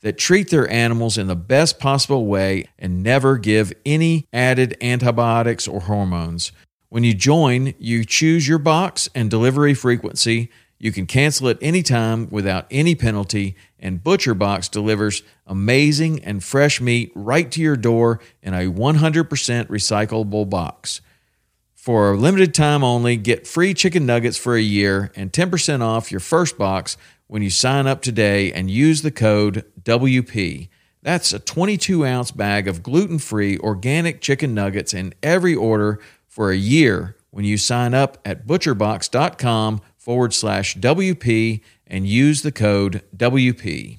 that treat their animals in the best possible way and never give any added antibiotics or hormones. When you join, you choose your box and delivery frequency. You can cancel at any time without any penalty, and ButcherBox delivers amazing and fresh meat right to your door in a 100% recyclable box. For a limited time only, get free chicken nuggets for a year and 10% off your first box when you sign up today and use the code WP. That's a 22 ounce bag of gluten free organic chicken nuggets in every order for a year when you sign up at butcherbox.com forward slash WP and use the code WP.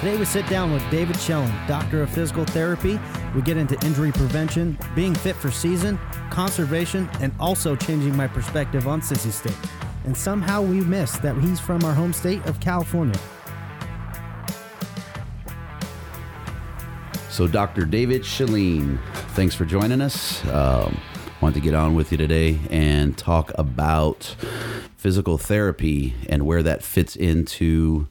Today we sit down with David Sjelin, Doctor of Physical Therapy. We get into injury prevention, being fit for season, conservation, and also changing my perspective on Sissy State. And somehow we miss that he's from our home state of California. So, Dr. David Sjelin, thanks for joining us. Um, wanted to get on with you today and talk about physical therapy and where that fits into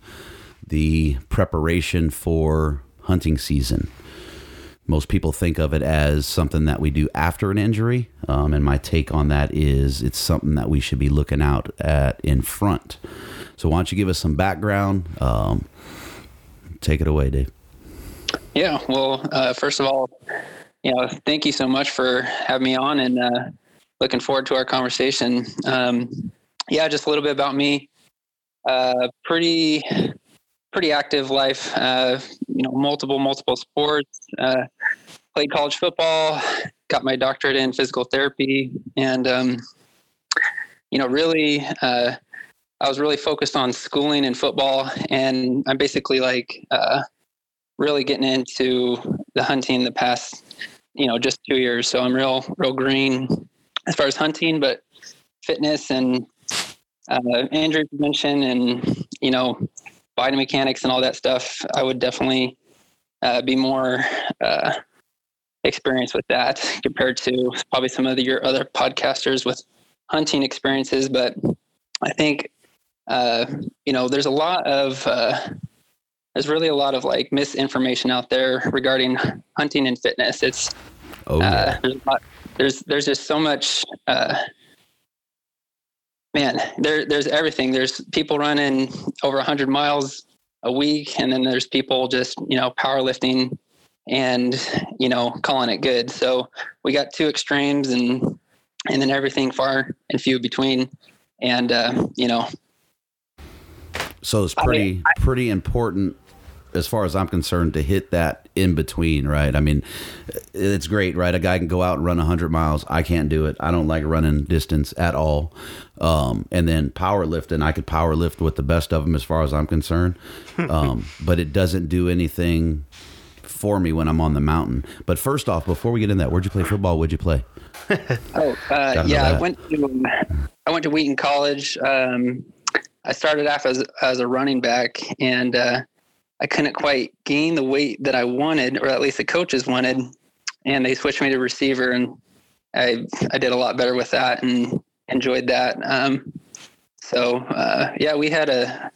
the preparation for hunting season. Most people think of it as something that we do after an injury, um, and my take on that is it's something that we should be looking out at in front. So, why don't you give us some background? Um, take it away, Dave. Yeah, well, uh, first of all, you know, thank you so much for having me on, and uh, looking forward to our conversation. Um, yeah, just a little bit about me. Uh, pretty pretty active life. Uh, you know, multiple multiple sports. Uh, played college football. Got my doctorate in physical therapy, and um, you know, really, uh, I was really focused on schooling and football, and I'm basically like uh, really getting into the hunting the past, you know, just two years. So I'm real real green as far as hunting, but fitness and uh, injury prevention and you know biomechanics and all that stuff, I would definitely uh, be more uh, experienced with that compared to probably some of your other podcasters with hunting experiences. But I think, uh, you know, there's a lot of, uh, there's really a lot of like misinformation out there regarding hunting and fitness. It's, Oh, uh, yeah. there's, lot, there's, there's just so much, uh, man, there, there's everything. There's people running over 100 miles a week, and then there's people just you know powerlifting and you know calling it good. So we got two extremes, and and then everything far and few between. And uh, you know, So it's I pretty mean, pretty important as far as I'm concerned to hit that in between, right? I mean, it's great, right? A guy can go out and run 100 miles. I can't do it. I don't like running distance at all. Um, and then power lifting, I could power lift with the best of them as far as I'm concerned. Um, but it doesn't do anything for me when I'm on the mountain. But first off, before we get in that, where'd you play football? Where'd you play? oh uh, yeah. I went to I went to Wheaton College. Um, I started off as as a running back, and uh, I couldn't quite gain the weight that I wanted, or at least the coaches wanted, and they switched me to receiver, and I I did a lot better with that and enjoyed that. Um, so uh, yeah, we had a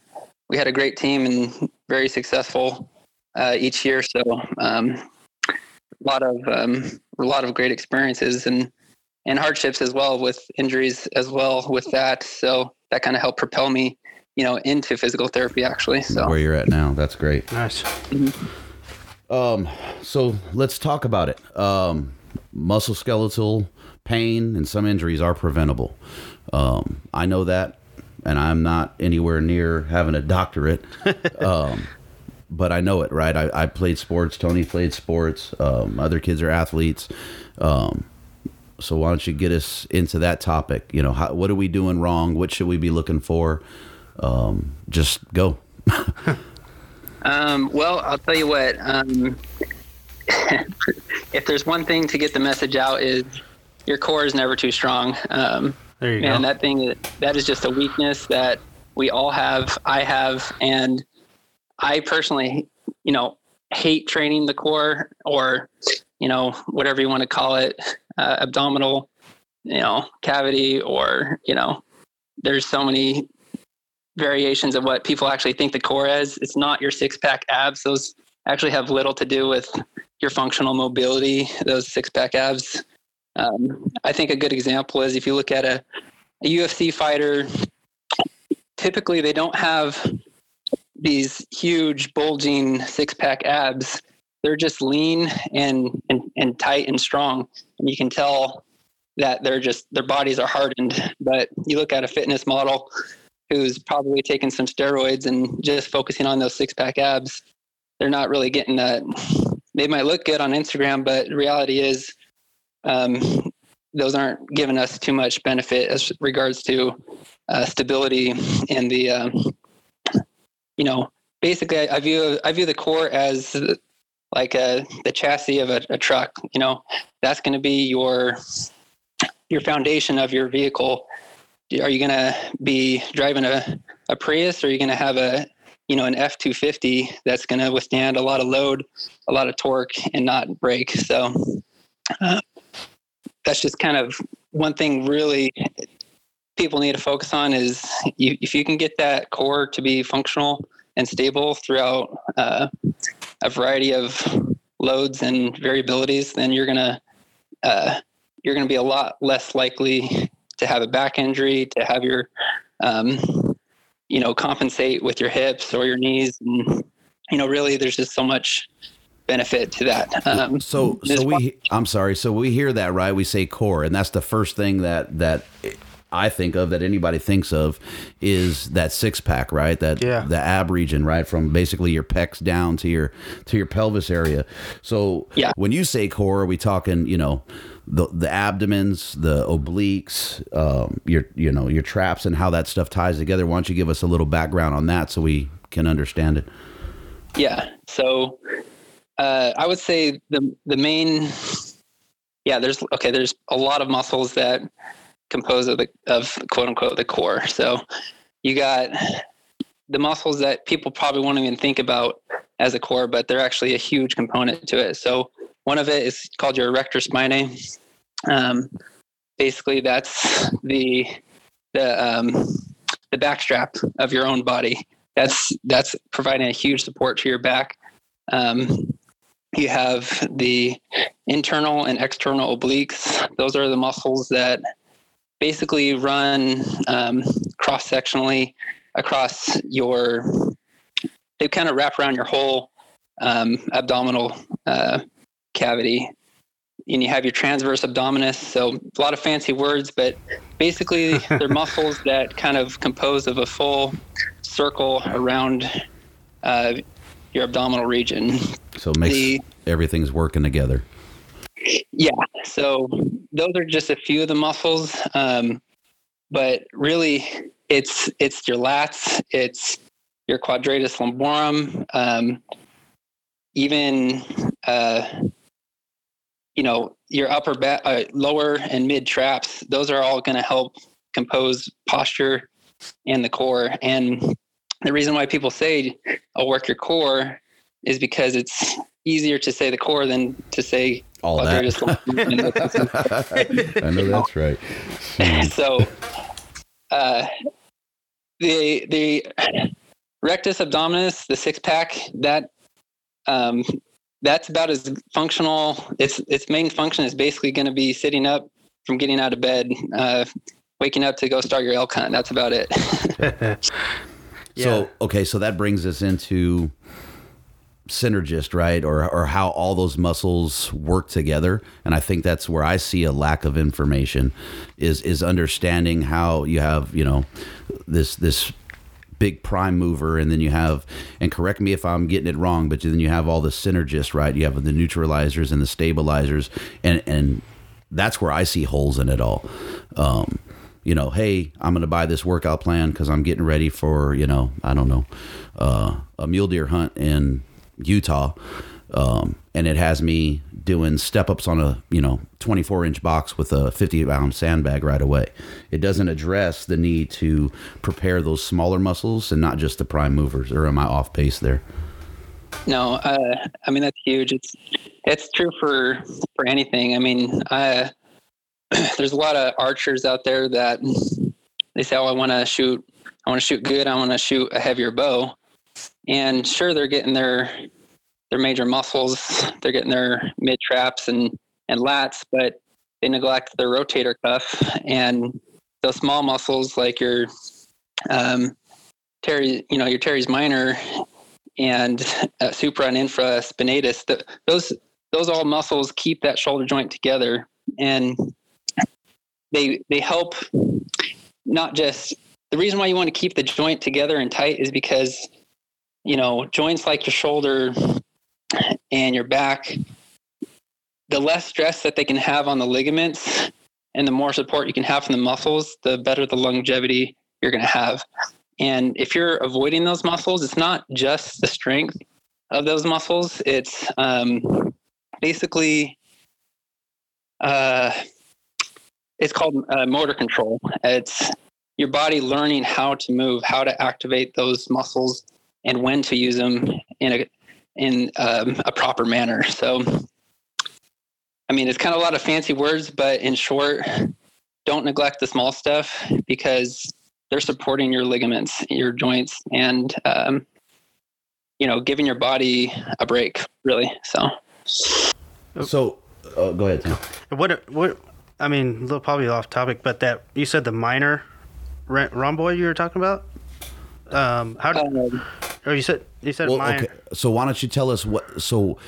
we had a great team and very successful uh, each year. So um, a lot of um, a lot of great experiences and and hardships as well with injuries as well with that. So that kind of helped propel me, you know, into physical therapy actually. So Where you're at now, that's great. Nice. Um, so let's talk about it. Um, musculoskeletal pain and some injuries are preventable. Um, I know that, and I'm not anywhere near having a doctorate. um, but I know it, right? I, I played sports. Tony played sports. Um, other kids are athletes. Um, so why don't you get us into that topic? You know, how, what are we doing wrong? What should we be looking for? Um, just go. Um, well, I'll tell you what. Um, if there's one thing to get the message out is your core is never too strong. Um, There you man, go. that thing that is just a weakness that we all have. I have, and I personally, you know, hate training the core or, you know, whatever you want to call it, uh, abdominal, you know, cavity, or you know, there's so many variations of what people actually think the core is. It's not your six pack abs. Those actually have little to do with your functional mobility. Those six pack abs. Um, I think a good example is if you look at a, a UFC fighter, typically they don't have these huge bulging six pack abs. They're just lean and, and, and tight and strong. And you can tell that they're just, their bodies are hardened. But you look at a fitness model who's probably taking some steroids and just focusing on those six pack abs, they're not really getting that. They might look good on Instagram, but reality is, um, those aren't giving us too much benefit as regards to uh, stability and the, um, you know, basically I, I view I view the core as like a, the chassis of a, a truck. You know, that's going to be your your foundation of your vehicle are you going to be driving a, a Prius or are you going to have a, you know, an F 250 that's going to withstand a lot of load, a lot of torque and not break. So uh, that's just kind of one thing really people need to focus on is you, if you can get that core to be functional and stable throughout uh, a variety of loads and variabilities, then you're to, uh, you're to be a lot less likely to have a back injury, to have your, um, you know, compensate with your hips or your knees. And, you know, really there's just so much benefit to that. Um, So, so we, I'm sorry. So we hear that, right? We say core, and that's the first thing that, that I think of that anybody thinks of is that six pack, right? That, Yeah. the ab region, right? From basically your pecs down to your, to your pelvis area. So Yeah. when you say core, are we talking, you know, the, the abdomens, the obliques, um, your, you know, your traps and how that stuff ties together. Why don't you give us a little background on that so we can understand it? Yeah. So uh, I would say the the main yeah, there's okay, there's a lot of muscles that compose of the of quote unquote the core. So you got the muscles that people probably won't even think about as a core, but they're actually a huge component to it. So one of it is called your erector spinae. Um, basically, that's the the um, the backstrap of your own body. That's that's providing a huge support to your back. Um, you have the internal and external obliques. Those are the muscles that basically run um, cross sectionally across your. They kind of wrap around your whole um, abdominal uh, cavity. And you have your transverse abdominis. So a lot of fancy words, but basically they're muscles that kind of compose of a full circle around uh, your abdominal region. So it makes The- everything's working together. Yeah. So those are just a few of the muscles. Um, but really it's it's your lats, it's your quadratus lumborum, um, even uh, you know your upper back, uh, lower and mid traps. Those are all going to help compose posture and the core. And the reason why people say, "I'll work your core," is because it's easier to say the core than to say All that. I know that's right. Hmm. so uh, the the rectus abdominis, the six pack, that um, that's about as functional. Its its main function is basically going to be sitting up from getting out of bed, uh, waking up to go start your elk hunt. That's about it. So okay, so that brings us into synergist, right? Or or how all those muscles work together. And I think that's where I see a lack of information is is understanding how you have, you know, this this big prime mover and then you have and correct me if I'm getting it wrong, but then you have all the synergists, right? You have the neutralizers and the stabilizers and and that's where I see holes in it all. Um, you know, hey, I'm going to buy this workout plan because I'm getting ready for, you know, I don't know, uh, a mule deer hunt in Utah. Um, and it has me doing step ups on a, you know, 24 inch box with a 50 pound sandbag right away. It doesn't address the need to prepare those smaller muscles and not just the prime movers. Or am I off pace there? No, uh, I mean that's huge. It's it's true for for anything. I mean, uh, there's a lot of archers out there that they say, "Oh, I want to shoot. I want to shoot good. I want to shoot a heavier bow." And sure, they're getting their their major muscles. They're getting their mid traps and and lats, but they neglect their rotator cuff and those small muscles like your um, teres, you know, your teres minor and uh, supra and infra spinatus. The, those those all muscles keep that shoulder joint together, and they they help not just the reason why you want to keep the joint together and tight is because you know joints like your shoulder and your back the less stress that they can have on the ligaments and the more support you can have from the muscles the better the longevity you're going to have. And if you're avoiding those muscles it's not just the strength of those muscles it's um, basically uh, it's called uh, motor control. It's your body learning how to move, how to activate those muscles, and when to use them in a in um, a proper manner. So, I mean, it's kind of a lot of fancy words, but in short, don't neglect the small stuff because they're supporting your ligaments, your joints, and um, you know, giving your body a break, really. So, so uh, go ahead, Tim. What what I mean, a little probably off topic, but that you said the minor rhomboid you were talking about. Um, how did? Um, or you said you said well, minor. Okay. So why don't you tell us what? So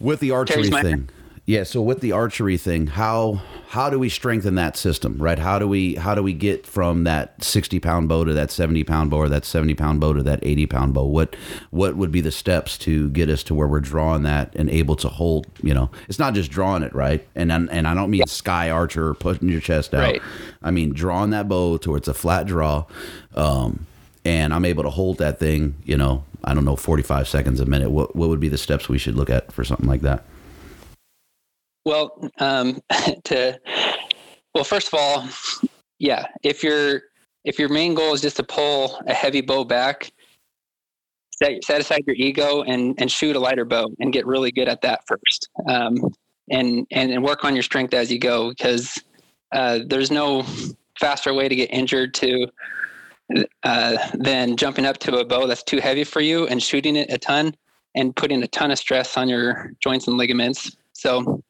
with the archery thing, yeah. So with the archery thing, how how do we strengthen that system, right? How do we how do we get from that sixty pound bow to that seventy pound bow or that seventy pound bow to that eighty pound bow? What what would be the steps to get us to where we're drawing that and able to hold? You know, it's not just drawing it, right? And and I don't mean sky archer or putting your chest out. Right. I mean drawing that bow towards a flat draw. Um, and I'm able to hold that thing, you know, I don't know, 45 seconds a minute. What what would be the steps we should look at for something like that? Well, um, to well, first of all, yeah, if your if your main goal is just to pull a heavy bow back, set, set aside your ego and and shoot a lighter bow and get really good at that first, um, and, and and work on your strength as you go because uh, there's no faster way to get injured to uh, than jumping up to a bow that's too heavy for you and shooting it a ton and putting a ton of stress on your joints and ligaments. So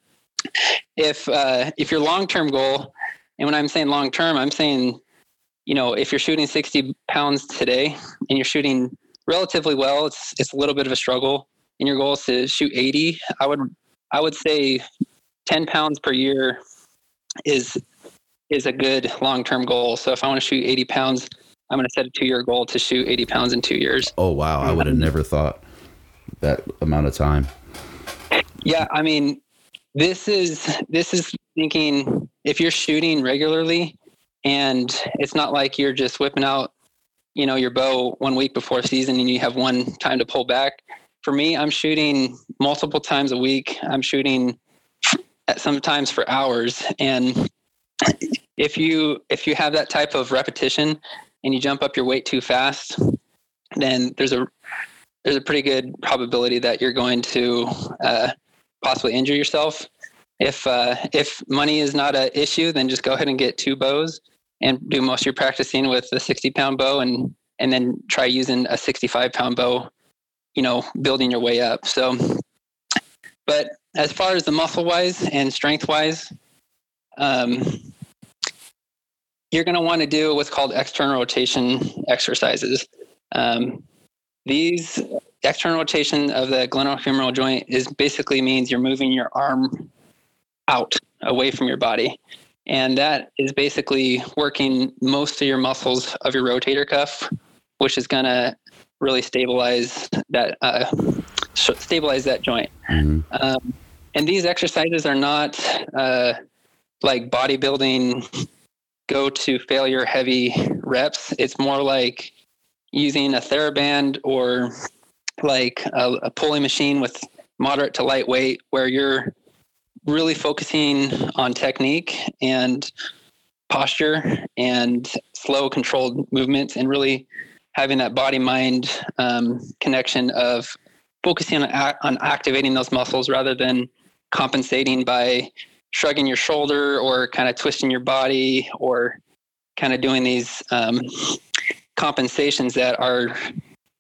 if uh, if your long term goal, and when I'm saying long term, I'm saying, you know, if you're shooting 60 pounds today and you're shooting relatively well, it's it's a little bit of a struggle, and your goal is to shoot 80. I would I would say 10 pounds per year is is a good long term goal. So if I want to shoot 80 pounds, I'm going to set a two year goal to shoot 80 pounds in two years. Oh wow! I would have never thought that amount of time. Yeah, I mean, this is this is thinking if you're shooting regularly and it's not like you're just whipping out you know your bow one week before season and you have one time to pull back. For me i'm shooting multiple times a week. I'm shooting sometimes for hours. And if you if you have that type of repetition and you jump up your weight too fast, then there's a there's a pretty good probability that you're going to uh, possibly injure yourself. If uh, if money is not an issue, then just go ahead and get two bows and do most of your practicing with the 60 pound bow, and and then try using a 65 pound bow. You know, building your way up. So, but as far as the muscle wise and strength wise, um, you're going to want to do what's called external rotation exercises. Um, these external rotation of the glenohumeral joint is basically means you're moving your arm out away from your body. And that is basically working most of your muscles of your rotator cuff, which is going to really stabilize that uh, stabilize that joint. Mm-hmm. Um, and these exercises are not uh, like bodybuilding go to failure heavy reps. It's more like using a TheraBand or like a, a pulley machine with moderate to lightweight, where you're really focusing on technique and posture and slow controlled movements and really having that body mind um, connection of focusing on, on activating those muscles rather than compensating by shrugging your shoulder or kind of twisting your body or kind of doing these um, compensations that are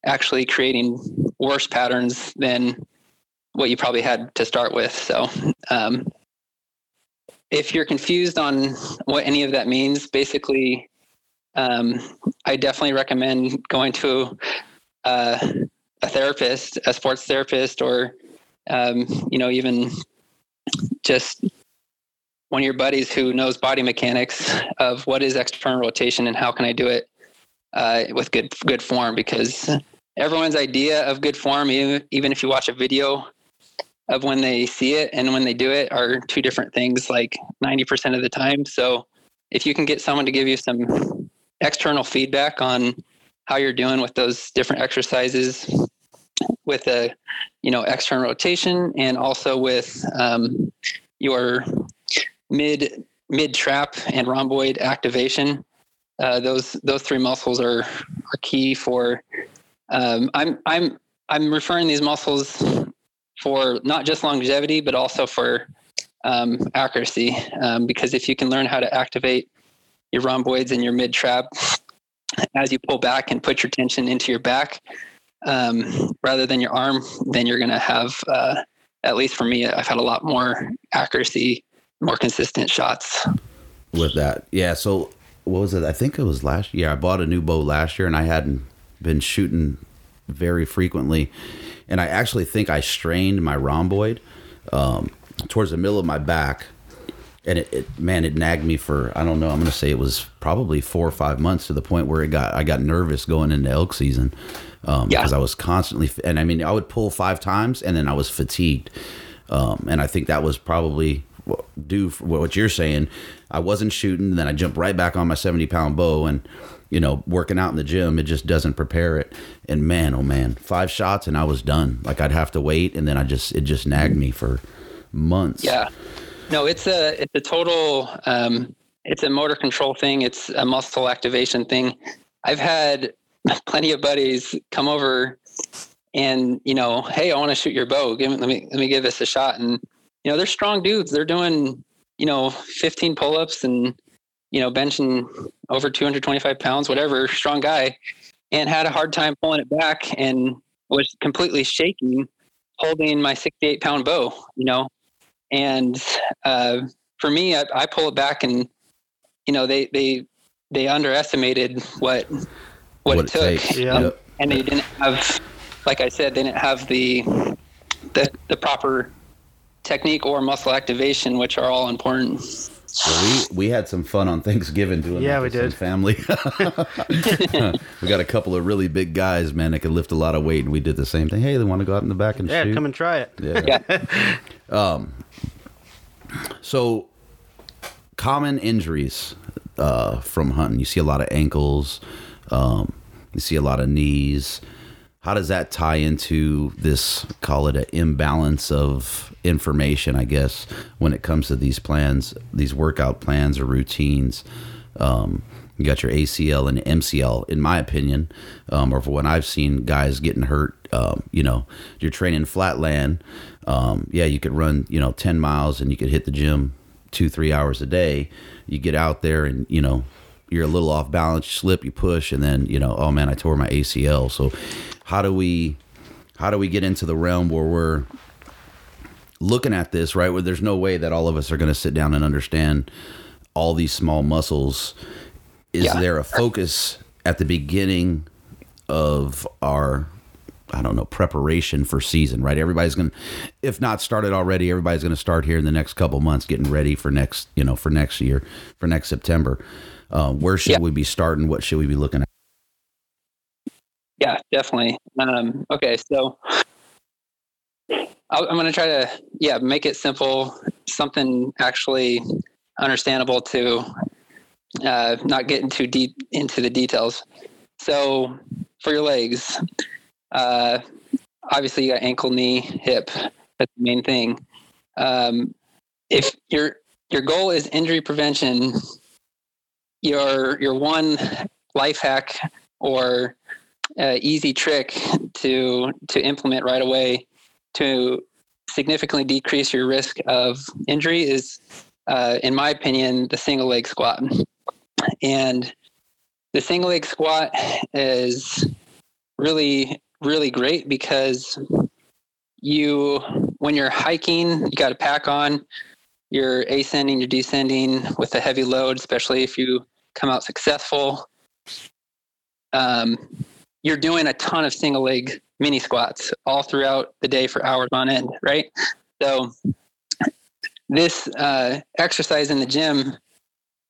actually creating worse patterns than what you probably had to start with. So, um, if you're confused on what any of that means, basically, um, I definitely recommend going to uh, a therapist, a sports therapist, or um, you know, even just one of your buddies who knows body mechanics of what is external rotation and how can I do it uh, with good good form because everyone's idea of good form, even, even if you watch a video of when they see it and when they do it, are two different things, like 90% of the time. So if you can get someone to give you some external feedback on how you're doing with those different exercises with a you know external rotation and also with um, your mid mid trap and rhomboid activation uh, those those three muscles are are key for. Um, I'm I'm I'm referring these muscles for not just longevity, but also for um, accuracy. Um, because if you can learn how to activate your rhomboids and your mid trap as you pull back and put your tension into your back um, rather than your arm, then you're going to have, uh, at least for me, I've had a lot more accuracy, more consistent shots. With that, yeah. So what was it? I think it was last year. I bought a new bow last year, and I hadn't been shooting very frequently. And I actually think I strained my rhomboid um, towards the middle of my back, and it, it, man, it nagged me for I don't know. I'm going to say it was probably four or five months to the point where it got I got nervous going into elk season um, yeah. because I was constantly and I mean I would pull five times and then I was fatigued, um, and I think that was probably do what you're saying. I wasn't shooting, then I jumped right back on my 70 pound bow and you know, working out in the gym, it just doesn't prepare it. And man, oh man, five shots and I was done. Like I'd have to wait, and then I just it just nagged me for months. Yeah, no, it's a it's a total um, it's a motor control thing. It's a muscle activation thing. I've had plenty of buddies come over and you know, hey, I want to shoot your bow. Give me, let me let me give this a shot. And you know, they're strong dudes. They're doing, you know, 15 pull ups and, you know, benching over 225 pounds, whatever, strong guy, and had a hard time pulling it back and was completely shaking holding my 68 pound bow, you know. And uh, for me, I, I pull it back and, you know, they, they, they underestimated what, what, what it, it took. Yeah. And they didn't have, like I said, they didn't have the, the, the proper technique or muscle activation, which are all important. Well, we we had some fun on Thanksgiving doing yeah we did family. we got a couple of really big guys, man, that could lift a lot of weight, and we did the same thing. Hey, they want to go out in the back and shoot. yeah, shoot? come and try it. Yeah. yeah. um. So, common injuries uh, from hunting. You see a lot of ankles. Um, you see a lot of knees. How does that tie into this? Call it an imbalance of information, I guess, when it comes to these plans, these workout plans or routines. Um, You got your ACL and MCL, in my opinion, um, or for when I've seen guys getting hurt. Um, you know, you're training flatland. Um, yeah, you could run, you know, 10 miles and you could hit the gym two, three hours a day. You get out there and, you know, you're a little off balance, you slip, you push, and then, you know, oh man, I tore my ACL. So how do we, how do we get into the realm where we're looking at this, right? Where there's no way that all of us are going to sit down and understand all these small muscles. Is yeah. there a focus at the beginning of our I don't know, preparation for season, right? Everybody's going to, if not started already, everybody's going to start here in the next couple months getting ready for next, you know, for next year, for next September. Uh, where should yeah. we be starting? What should we be looking at? Yeah, definitely. Um, okay. So I'm going to try to, yeah, make it simple, something actually understandable to uh, not getting too deep into the details. So for your legs, uh, obviously you got ankle, knee, hip. That's the main thing. Um, if your your goal is injury prevention, your your one life hack or uh, easy trick to to implement right away to significantly decrease your risk of injury is, uh, in my opinion, the single leg squat. And the single leg squat is really really great because you when you're hiking you got a pack on you're ascending you're descending with a heavy load especially if you come out successful um, you're doing a ton of single leg mini squats all throughout the day for hours on end right so this uh, exercise in the gym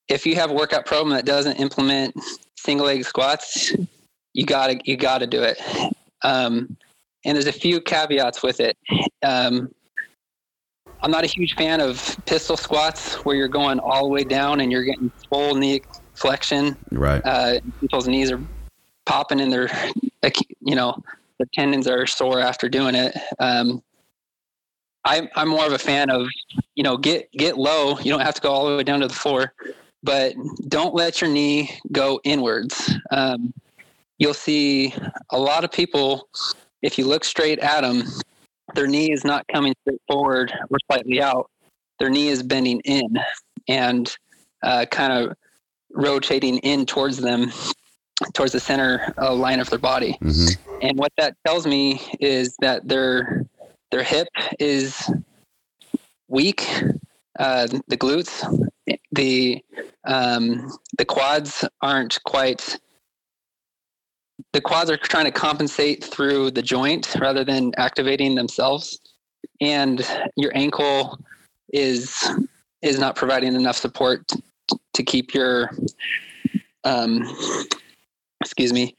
if you have a workout program that doesn't implement single leg squats you gotta you gotta do it um, and there's a few caveats with it. Um, I'm not a huge fan of pistol squats where you're going all the way down and you're getting full knee flexion. Right. Uh, people's knees are popping and their, you know, the tendons are sore after doing it. Um, I'm I'm more of a fan of you know get get low. You don't have to go all the way down to the floor, but don't let your knee go inwards. Um, you'll see a lot of people, if you look straight at them, their knee is not coming straight forward or slightly out. Their knee is bending in and uh, kind of rotating in towards them, towards the center uh, line of their body. Mm-hmm. And what that tells me is that their their hip is weak. Uh, the glutes, the um, the quads aren't quite the quads are trying to compensate through the joint rather than activating themselves and your ankle is is not providing enough support to keep your um excuse me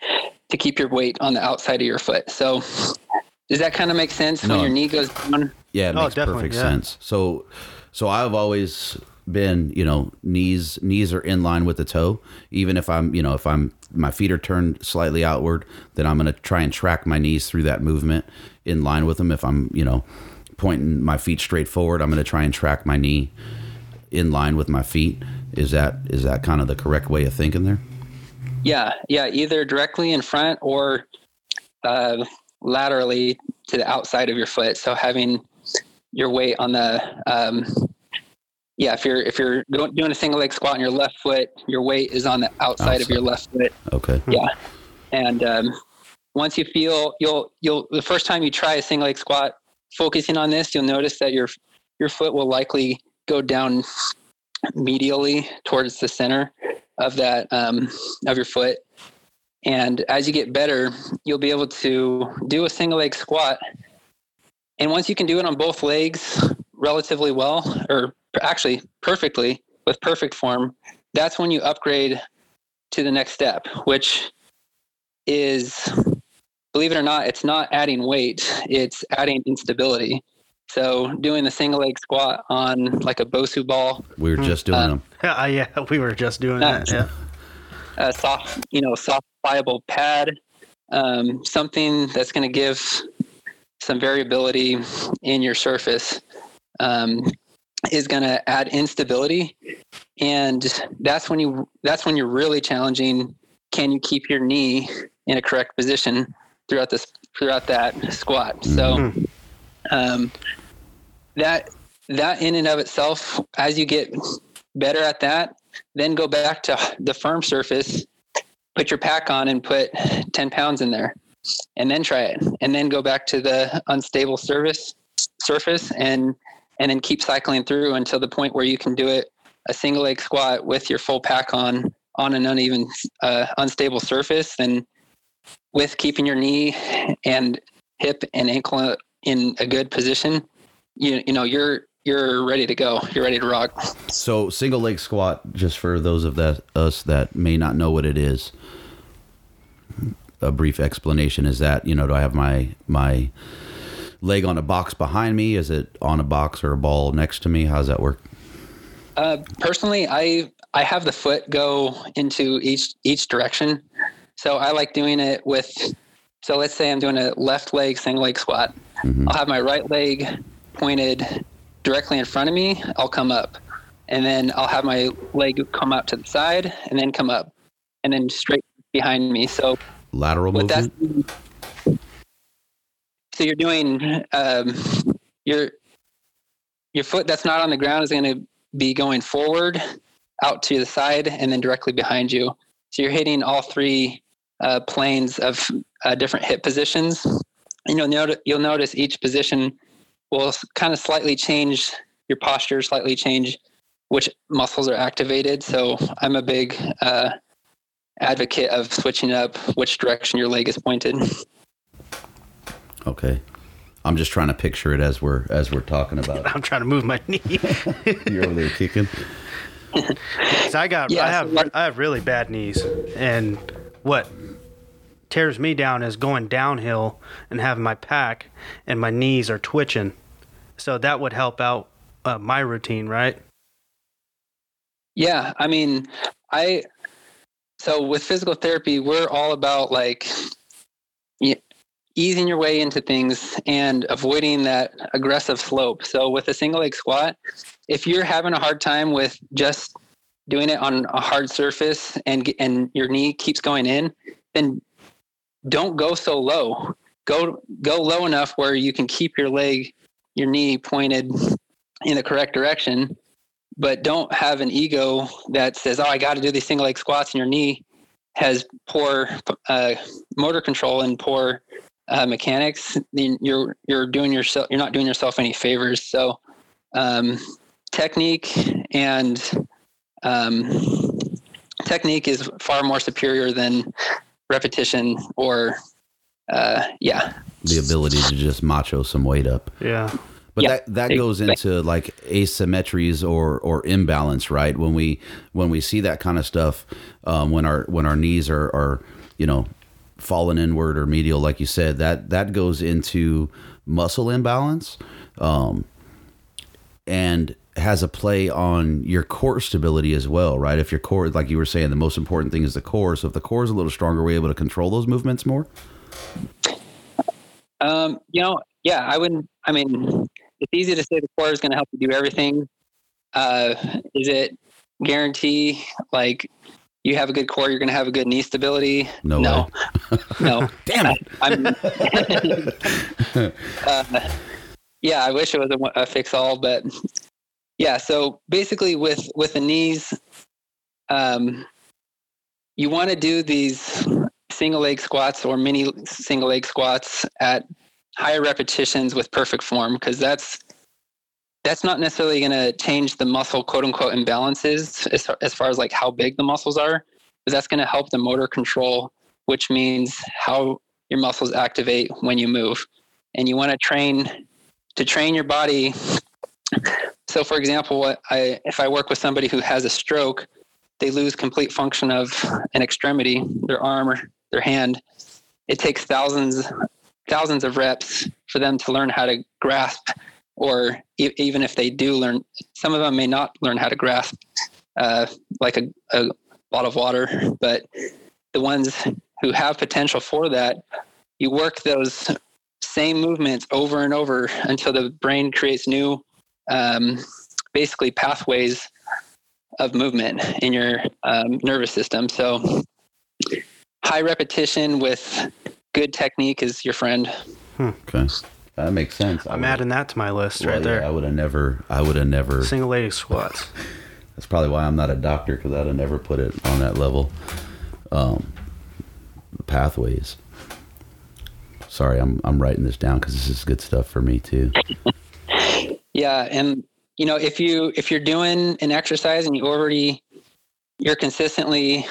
to keep your weight on the outside of your foot so does that kind of make sense no. when your knee goes down yeah it oh, makes perfect yeah. sense so so i've always been you know knees knees are in line with the toe even if i'm you know if i'm my feet are turned slightly outward, then I'm going to try and track my knees through that movement in line with them. If I'm, you know, pointing my feet straight forward, I'm going to try and track my knee in line with my feet. Is that is that kind of the correct way of thinking there? Yeah, yeah, either directly in front or uh, laterally to the outside of your foot. So having your weight on the um, yeah, if you're if you're doing a single leg squat on your left foot, your weight is on the outside, outside. of your left foot. Okay. Yeah, and um, once you feel you'll you'll the first time you try a single leg squat, focusing on this, you'll notice that your your foot will likely go down medially towards the center of that um, of your foot. And as you get better, you'll be able to do a single leg squat. And once you can do it on both legs relatively well, or actually perfectly with perfect form, that's when you upgrade to the next step, which is, believe it or not, it's not adding weight, it's adding instability. So doing the single leg squat on like a Bosu ball. We were just doing uh, them. Yeah, yeah, we were just doing uh, that. Yeah. A soft, you know, soft pliable pad, um, something that's going to give some variability in your surface. Um, is going to add instability and that's when you that's when you're really challenging can you keep your knee in a correct position throughout this throughout that squat so Mm-hmm. Um, that that in and of itself as you get better at that then go back to the firm surface put your pack on and put 10 pounds in there and then try it. And then go back to the unstable surface surface and and then keep cycling through until the point where you can do it a single leg squat with your full pack on on an uneven uh, unstable surface and with keeping your knee and hip and ankle in a good position you you know you're you're ready to go you're ready to rock So single leg squat, just for those of that us that may not know what it is. A brief explanation is that you know do I have my my leg on a box behind me? Is it on a box or a ball next to me? How does that work? Uh, personally, I I have the foot go into each each direction, so I like doing it with. So let's say I'm doing a left leg single leg squat. I'll have my right leg pointed directly in front of me. I'll come up, and then I'll have my leg come out to the side, and then come up, and then straight behind me. So Lateral movement. so you're doing um, your your foot that's not on the ground is going to be going forward out to the side and then directly behind you so you're hitting all three uh, planes of uh, different hip positions and you'll notice you'll notice each position will kind of slightly change your posture slightly change which muscles are activated so i'm a big uh, advocate of switching up which direction your leg is pointed Okay. I'm just trying to picture it as we're as we're talking about. I'm trying to move my knee. You're over there kicking. 'Cause I got, Yeah, I so have, what- I have really bad knees, and what tears me down is going downhill and having my pack, and my knees are twitching. So that would help out uh, my routine, right? Yeah, I mean, I so with physical therapy, we're all about like easing your way into things and avoiding that aggressive slope. So with a single leg squat, if you're having a hard time with just doing it on a hard surface and and your knee keeps going in, then don't go so low. Go go low enough where you can keep your leg, your knee pointed in the correct direction but don't have an ego that says, "Oh, I got to do these single leg squats," and your knee has poor uh, motor control and poor uh, mechanics. Then you're you're doing yourself you're not doing yourself any favors. So, um, technique and um, technique is far more superior than repetition or uh, yeah. The ability to just macho some weight up. Yeah. But Yeah. that that goes into like asymmetries or or imbalance, right? When we when we see that kind of stuff, um, when our when our knees are are you know fallen inward or medial, like you said, that that goes into muscle imbalance, um, and has a play on your core stability as well, right? If your core, like you were saying, the most important thing is the core. So if the core is a little stronger, we're able to control those movements more. Um, you know, yeah, I wouldn't. I mean, it's easy to say the core is going to help you do everything. Uh, is it guarantee like you have a good core, you're going to have a good knee stability? No no, no. Damn it! I'm, uh, yeah, I wish it was a, a fix all, but yeah. So basically, with with the knees, um, you want to do these single leg squats or mini single leg squats at higher repetitions with perfect form because that's that's not necessarily going to change the muscle quote unquote imbalances as, as far as like how big the muscles are but that's going to help the motor control which means how your muscles activate when you move and you want to train to train your body so for example i if i work with somebody who has a stroke they lose complete function of an extremity their arm or their hand it takes thousands thousands of reps for them to learn how to grasp or e- even if they do learn some of them may not learn how to grasp uh, like a, a lot of water but the ones who have potential for that you work those same movements over and over until the brain creates new um, basically pathways of movement in your um, nervous system. So high repetition with good technique is your friend. Okay. That makes sense. I'm adding that to my list well, right there. I would have never. I would have never. Single leg squats. That's probably why I'm not a doctor because I'd have never put it on that level. Um, pathways. Sorry, I'm I'm writing this down because this is good stuff for me too. Yeah, and you know if you if you're doing an exercise and you already you're consistently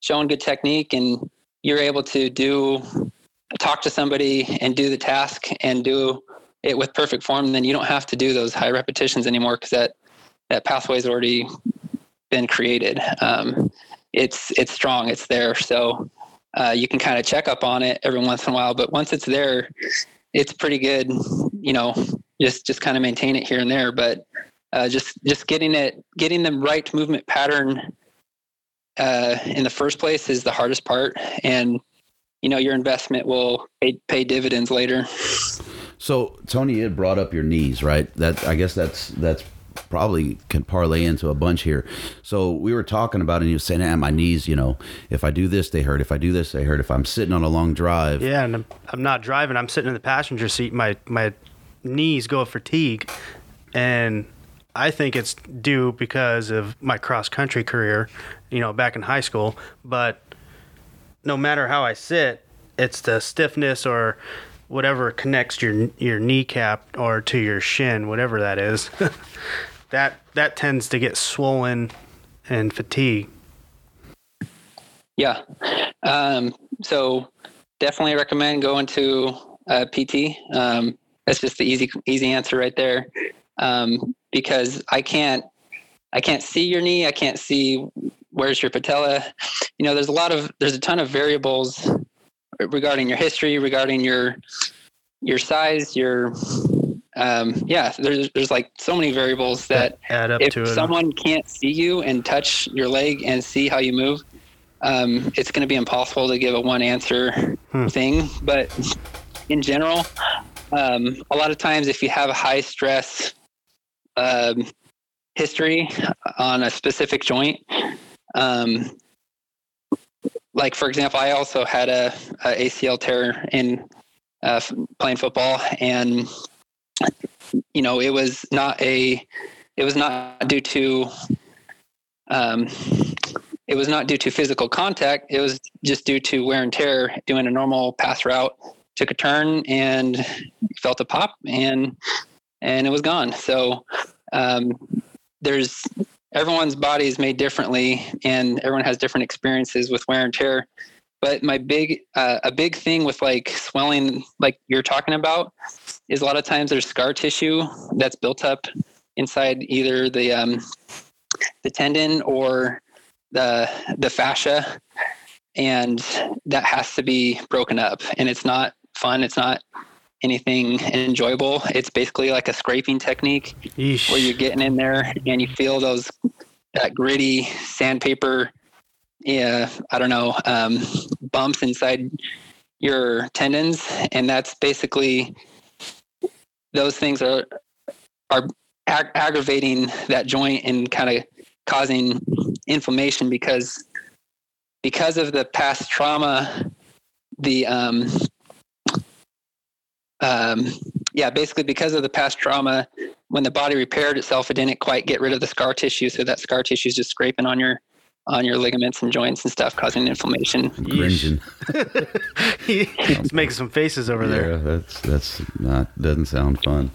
showing good technique and you're able to do talk to somebody and do the task and do it with perfect form, then you don't have to do those high repetitions anymore because that that pathway's already been created. Um, it's it's strong, it's there, so uh, you can kind of check up on it every once in a while. But once it's there, it's pretty good. You know, just just kind of maintain it here and there, but uh, just just getting it getting the right movement pattern uh, in the first place is the hardest part, and you know your investment will pay, pay dividends later. So Tony, you had brought up your knees, right? That I guess that's that's probably can parlay into a bunch here. So we were talking about, and you were saying, "Ah, my knees. You know, if I do this, they hurt. If I do this, they hurt. If I'm sitting on a long drive, Yeah, and I'm, I'm not driving. I'm sitting in the passenger seat. My my knees go fatigue, and I think it's due because of my cross country career. You know, back in high school. But no matter how I sit, it's the stiffness or whatever connects your your kneecap or to your shin, whatever that is. that that tends to get swollen and fatigue. Yeah. Um, so definitely recommend going to uh, PT. Um, that's just the easy easy answer right there. Um, because I can't I can't see your knee. I can't see where's your patella. You know, there's a lot of there's a ton of variables regarding your history, regarding your your size, your um, yeah. There's there's like so many variables that add up if to it. someone can't see you and touch your leg and see how you move, um, it's going to be impossible to give a one answer Hmm. thing. But in general, um, a lot of times if you have a high stress um, history on a specific joint, um, like for example, I also had a, a ACL tear in uh, playing football, and you know it was not a it was not due to um, it was not due to physical contact. It was just due to wear and tear. Doing a normal pass route, took a turn and felt a pop, and and it was gone. So um, there's everyone's body is made differently, and everyone has different experiences with wear and tear. But my big uh, a big thing with like swelling, like you're talking about, is a lot of times there's scar tissue that's built up inside either the um, the tendon or the the fascia, and that has to be broken up. And it's not fun. It's not anything enjoyable. It's basically like a scraping technique Yeesh. where you're getting in there and you feel those that gritty sandpaper yeah i don't know um, bumps inside your tendons and that's basically those things are are ag- aggravating that joint and kind of causing inflammation because because of the past trauma the um um yeah basically because of the past trauma when the body repaired itself it didn't quite get rid of the scar tissue so that scar tissue is just scraping on your on your ligaments and joints and stuff causing inflammation I'm cringing. He's making some faces over there. Yeah, that's that's not doesn't sound fun.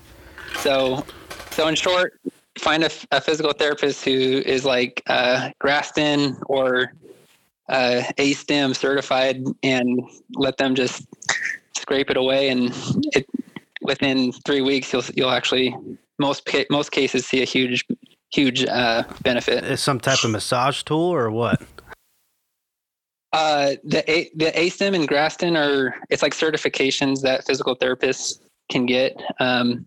So, so in short, find a, a physical therapist who is like uh, Graston or uh, ASTYM certified, and let them just scrape it away. And it, within three weeks, you'll you'll actually most most cases see a huge huge uh, benefit. Is some type of massage tool or what? Uh, the A, the ASTYM and Graston are it's like certifications that physical therapists can get. Um,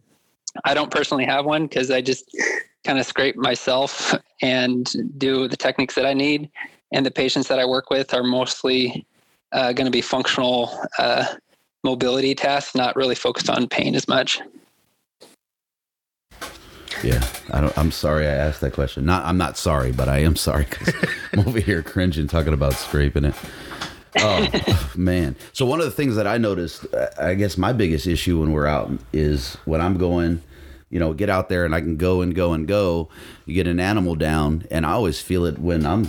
I don't personally have one because I just kind of scrape myself and do the techniques that I need. And the patients that I work with are mostly uh, going to be functional uh, mobility tasks, not really focused on pain as much. Yeah, I don't. I'm sorry I asked that question. Not, I'm not sorry, but I am sorry because I'm over here cringing talking about scraping it. Oh man! So one of the things that I noticed, I guess my biggest issue when we're out is when I'm going, you know, get out there and I can go and go and go. You get an animal down, and I always feel it when I'm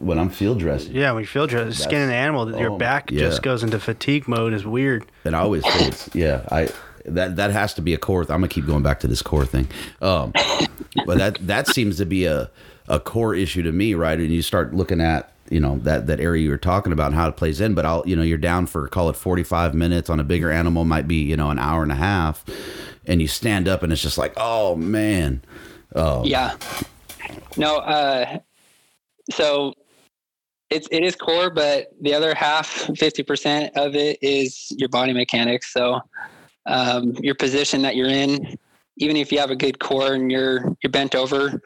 when I'm field dressing. Yeah, when you field dress, skinning the animal, your oh, back yeah. just goes into fatigue mode. is weird. And I always feel it's yeah. I that that has to be a core. I'm gonna keep going back to this core thing. Um, but that that seems to be a a core issue to me, right? And you start looking at you know that that area you were talking about and how it plays in. But I'll you know you're down for call it 45 minutes on a bigger animal might be you know an hour and a half, and you stand up and it's just like oh man. Oh Yeah. No, uh, so it's it is core, but the other half, fifty percent of it is your body mechanics. So um, your position that you're in, even if you have a good core and you're you're bent over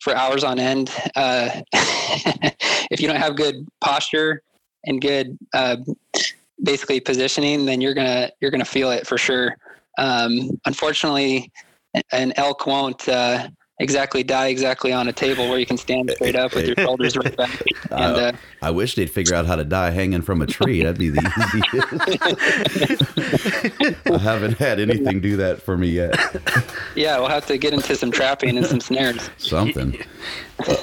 for hours on end, uh, if you don't have good posture and good uh, basically positioning, then you're gonna you're gonna feel it for sure. Um, unfortunately, an elk won't uh, exactly die exactly on a table where you can stand straight up with your shoulders right back. And uh, I wish they'd figure out how to die hanging from a tree. That'd be the easiest. I haven't had anything do that for me yet. yeah, we'll have to get into some trapping and some snares. Something.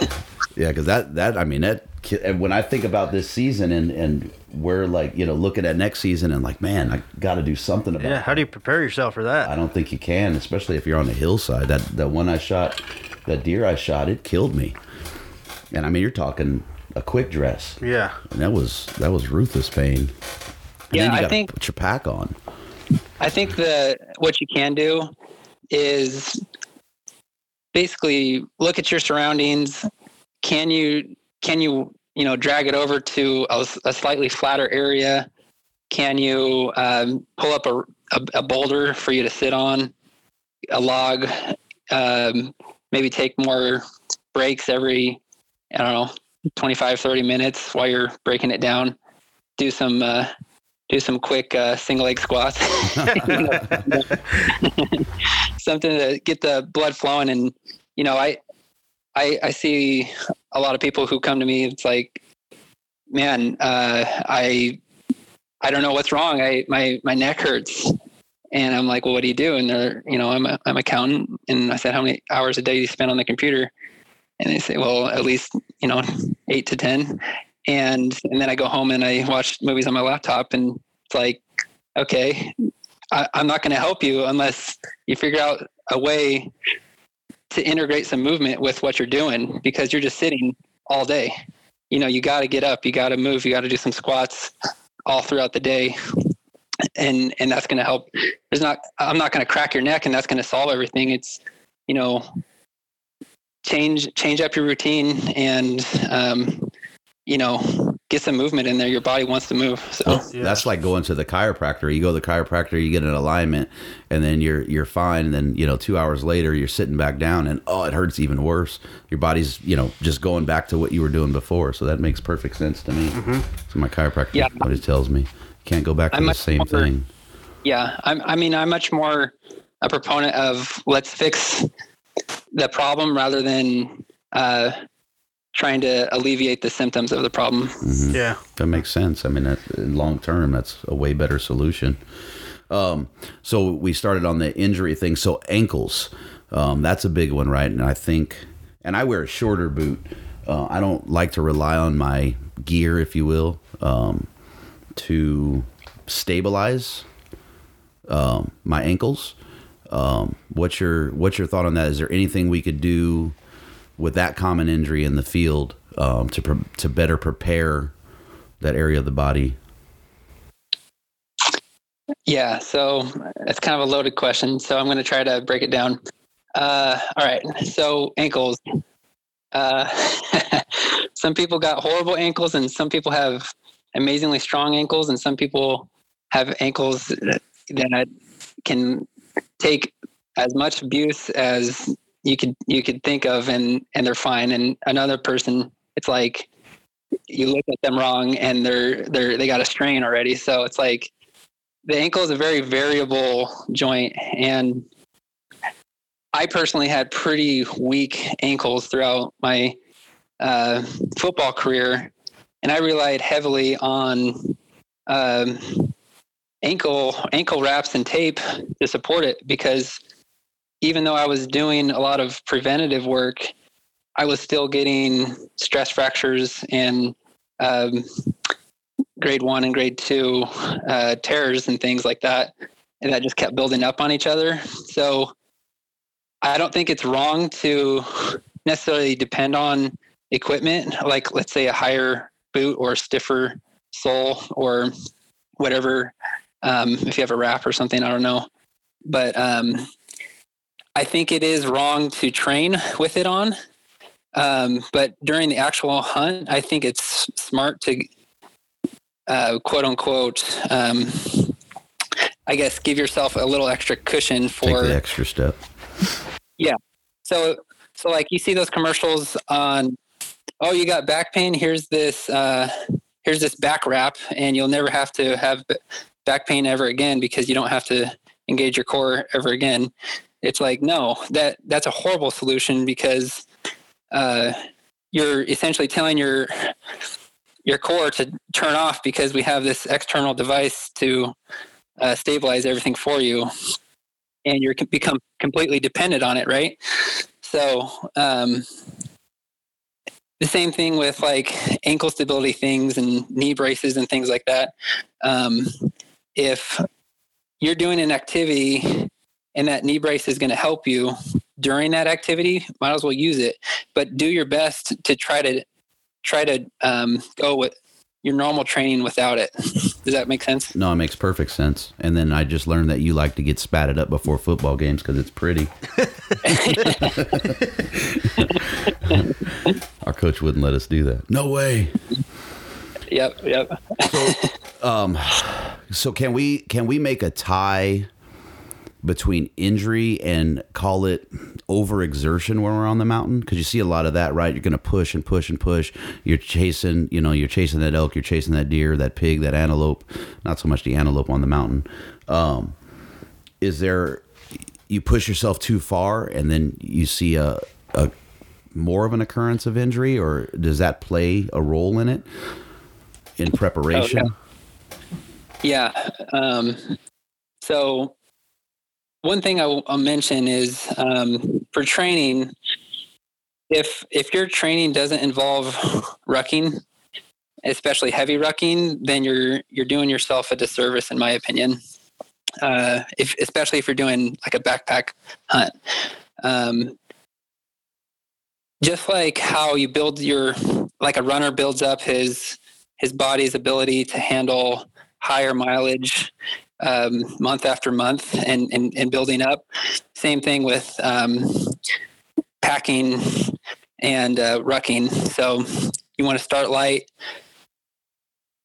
Yeah, because that that I mean that and when I think about this season and and we're like you know looking at next season and like man I got to do something about. It. Yeah, how do you prepare yourself for that? I don't think you can, especially if you're on the hillside. That that one I shot, that deer I shot, it killed me. And I mean, you're talking a quick dress. Yeah, And that was that was ruthless pain. And Yeah, then you I think- put your pack on. I think the what you can do is basically look at your surroundings. Can you can you you know drag it over to a, a slightly flatter area? Can you um, pull up a, a, a boulder for you to sit on? A log. Um, maybe take more breaks every I don't know 25 30 minutes while you're breaking it down. Do some uh, do some quick uh, single leg squats. Something to get the blood flowing. And, you know, I, I, I see a lot of people who come to me. It's like, man, uh, I, I don't know what's wrong. I, my, my neck hurts. And I'm like, well, what do you do? And they're, you know, I'm a, I'm an accountant. And I said, how many hours a day do you spend on the computer? And they say, well, at least, you know, eight to 10 and and then I go home and I watch movies on my laptop, and it's like, okay, I, I'm not going to help you unless you figure out a way to integrate some movement with what you're doing because you're just sitting all day. You know, you got to get up, you got to move, you got to do some squats all throughout the day. And and that's going to help. There's not I'm not going to crack your neck and that's going to solve everything. It's you know change change up your routine and um, you know, get some movement in there. Your body wants to move. So Well, That's like going to the chiropractor. You go to the chiropractor, you get an alignment, and then you're you're fine. And then you know, two hours later, you're sitting back down, and oh, it hurts even worse. Your body's you know just going back to what you were doing before. So that makes perfect sense to me. So my chiropractor Yeah. always tells me, you can't go back to I'm the same more- thing. yeah, I'm, I mean, I'm much more a proponent of let's fix the problem rather than uh, trying to alleviate the symptoms of the problem. yeah. That makes sense. I mean, that, in long term, that's a way better solution. Um, so we started on the injury thing. So ankles, um, that's a big one, right? And I think, and I wear a shorter boot. Uh, I don't like to rely on my gear, if you will, um, to stabilize um, my ankles. Um, what's your what's your thought on that? Is there anything we could do with that common injury in the field um, to pre- to better prepare that area of the body? Yeah, so it's kind of a loaded question. So I'm going to try to break it down. Uh, all right, so ankles. Uh, some people got horrible ankles, and some people have amazingly strong ankles, and some people have ankles that can take as much abuse as you could you could think of, and and they're fine. And another person, it's like you look at them wrong, and they're they're they got a strain already. So it's like the ankle is a very variable joint and I personally had pretty weak ankles throughout my uh, football career, and I relied heavily on um, ankle ankle wraps and tape to support it because even though I was doing a lot of preventative work, I was still getting stress fractures and um, grade one and grade two uh, tears and things like that. And that just kept building up on each other. So I don't think it's wrong to necessarily depend on equipment, like let's say a higher boot or stiffer sole or whatever. Um, if you have a wrap or something, I don't know. But um, I think it is wrong to train with it on. Um, but during the actual hunt, I think it's smart to uh, quote unquote, um, I guess, give yourself a little extra cushion for Take the extra step. Yeah. So, so like you see those commercials on, oh, you got back pain. Here's this, uh, here's this back wrap, and you'll never have to have back pain ever again because you don't have to engage your core ever again. It's like no, that that's a horrible solution because uh, you're essentially telling your your core to turn off because we have this external device to uh, stabilize everything for you and you're become completely dependent on it right? So um, the same thing with like ankle stability things and knee braces and things like that. Um, if you're doing an activity and that knee brace is going to help you during that activity might as well use it but do your best to try to try to um, go with your normal training without it. Does that make sense? No, it makes perfect sense. And then I just learned that you like to get spatted up before football games because it's pretty. Our coach wouldn't let us do that. No way. Yep, yep. so, um, so can we can we make a tie between injury and call it overexertion when we're on the mountain? Because you see a lot of that right? You're going to push and push and push. You're chasing you know you're chasing that elk you're chasing that deer that pig that antelope. Not so much the antelope on the mountain. Um, is there you push yourself too far and then you see a, a more of an occurrence of injury or does that play a role in it in preparation oh, yeah, yeah. Um, so one thing I will mention is um, for training, if if your training doesn't involve rucking, especially heavy rucking, then you're you're doing yourself a disservice, in my opinion. Uh, if especially if you're doing like a backpack hunt, um, just like how you build your like a runner builds up his his body's ability to handle higher mileage um, month after month and, and, and building up. Same thing with um, packing and uh, rucking. So you want to start light.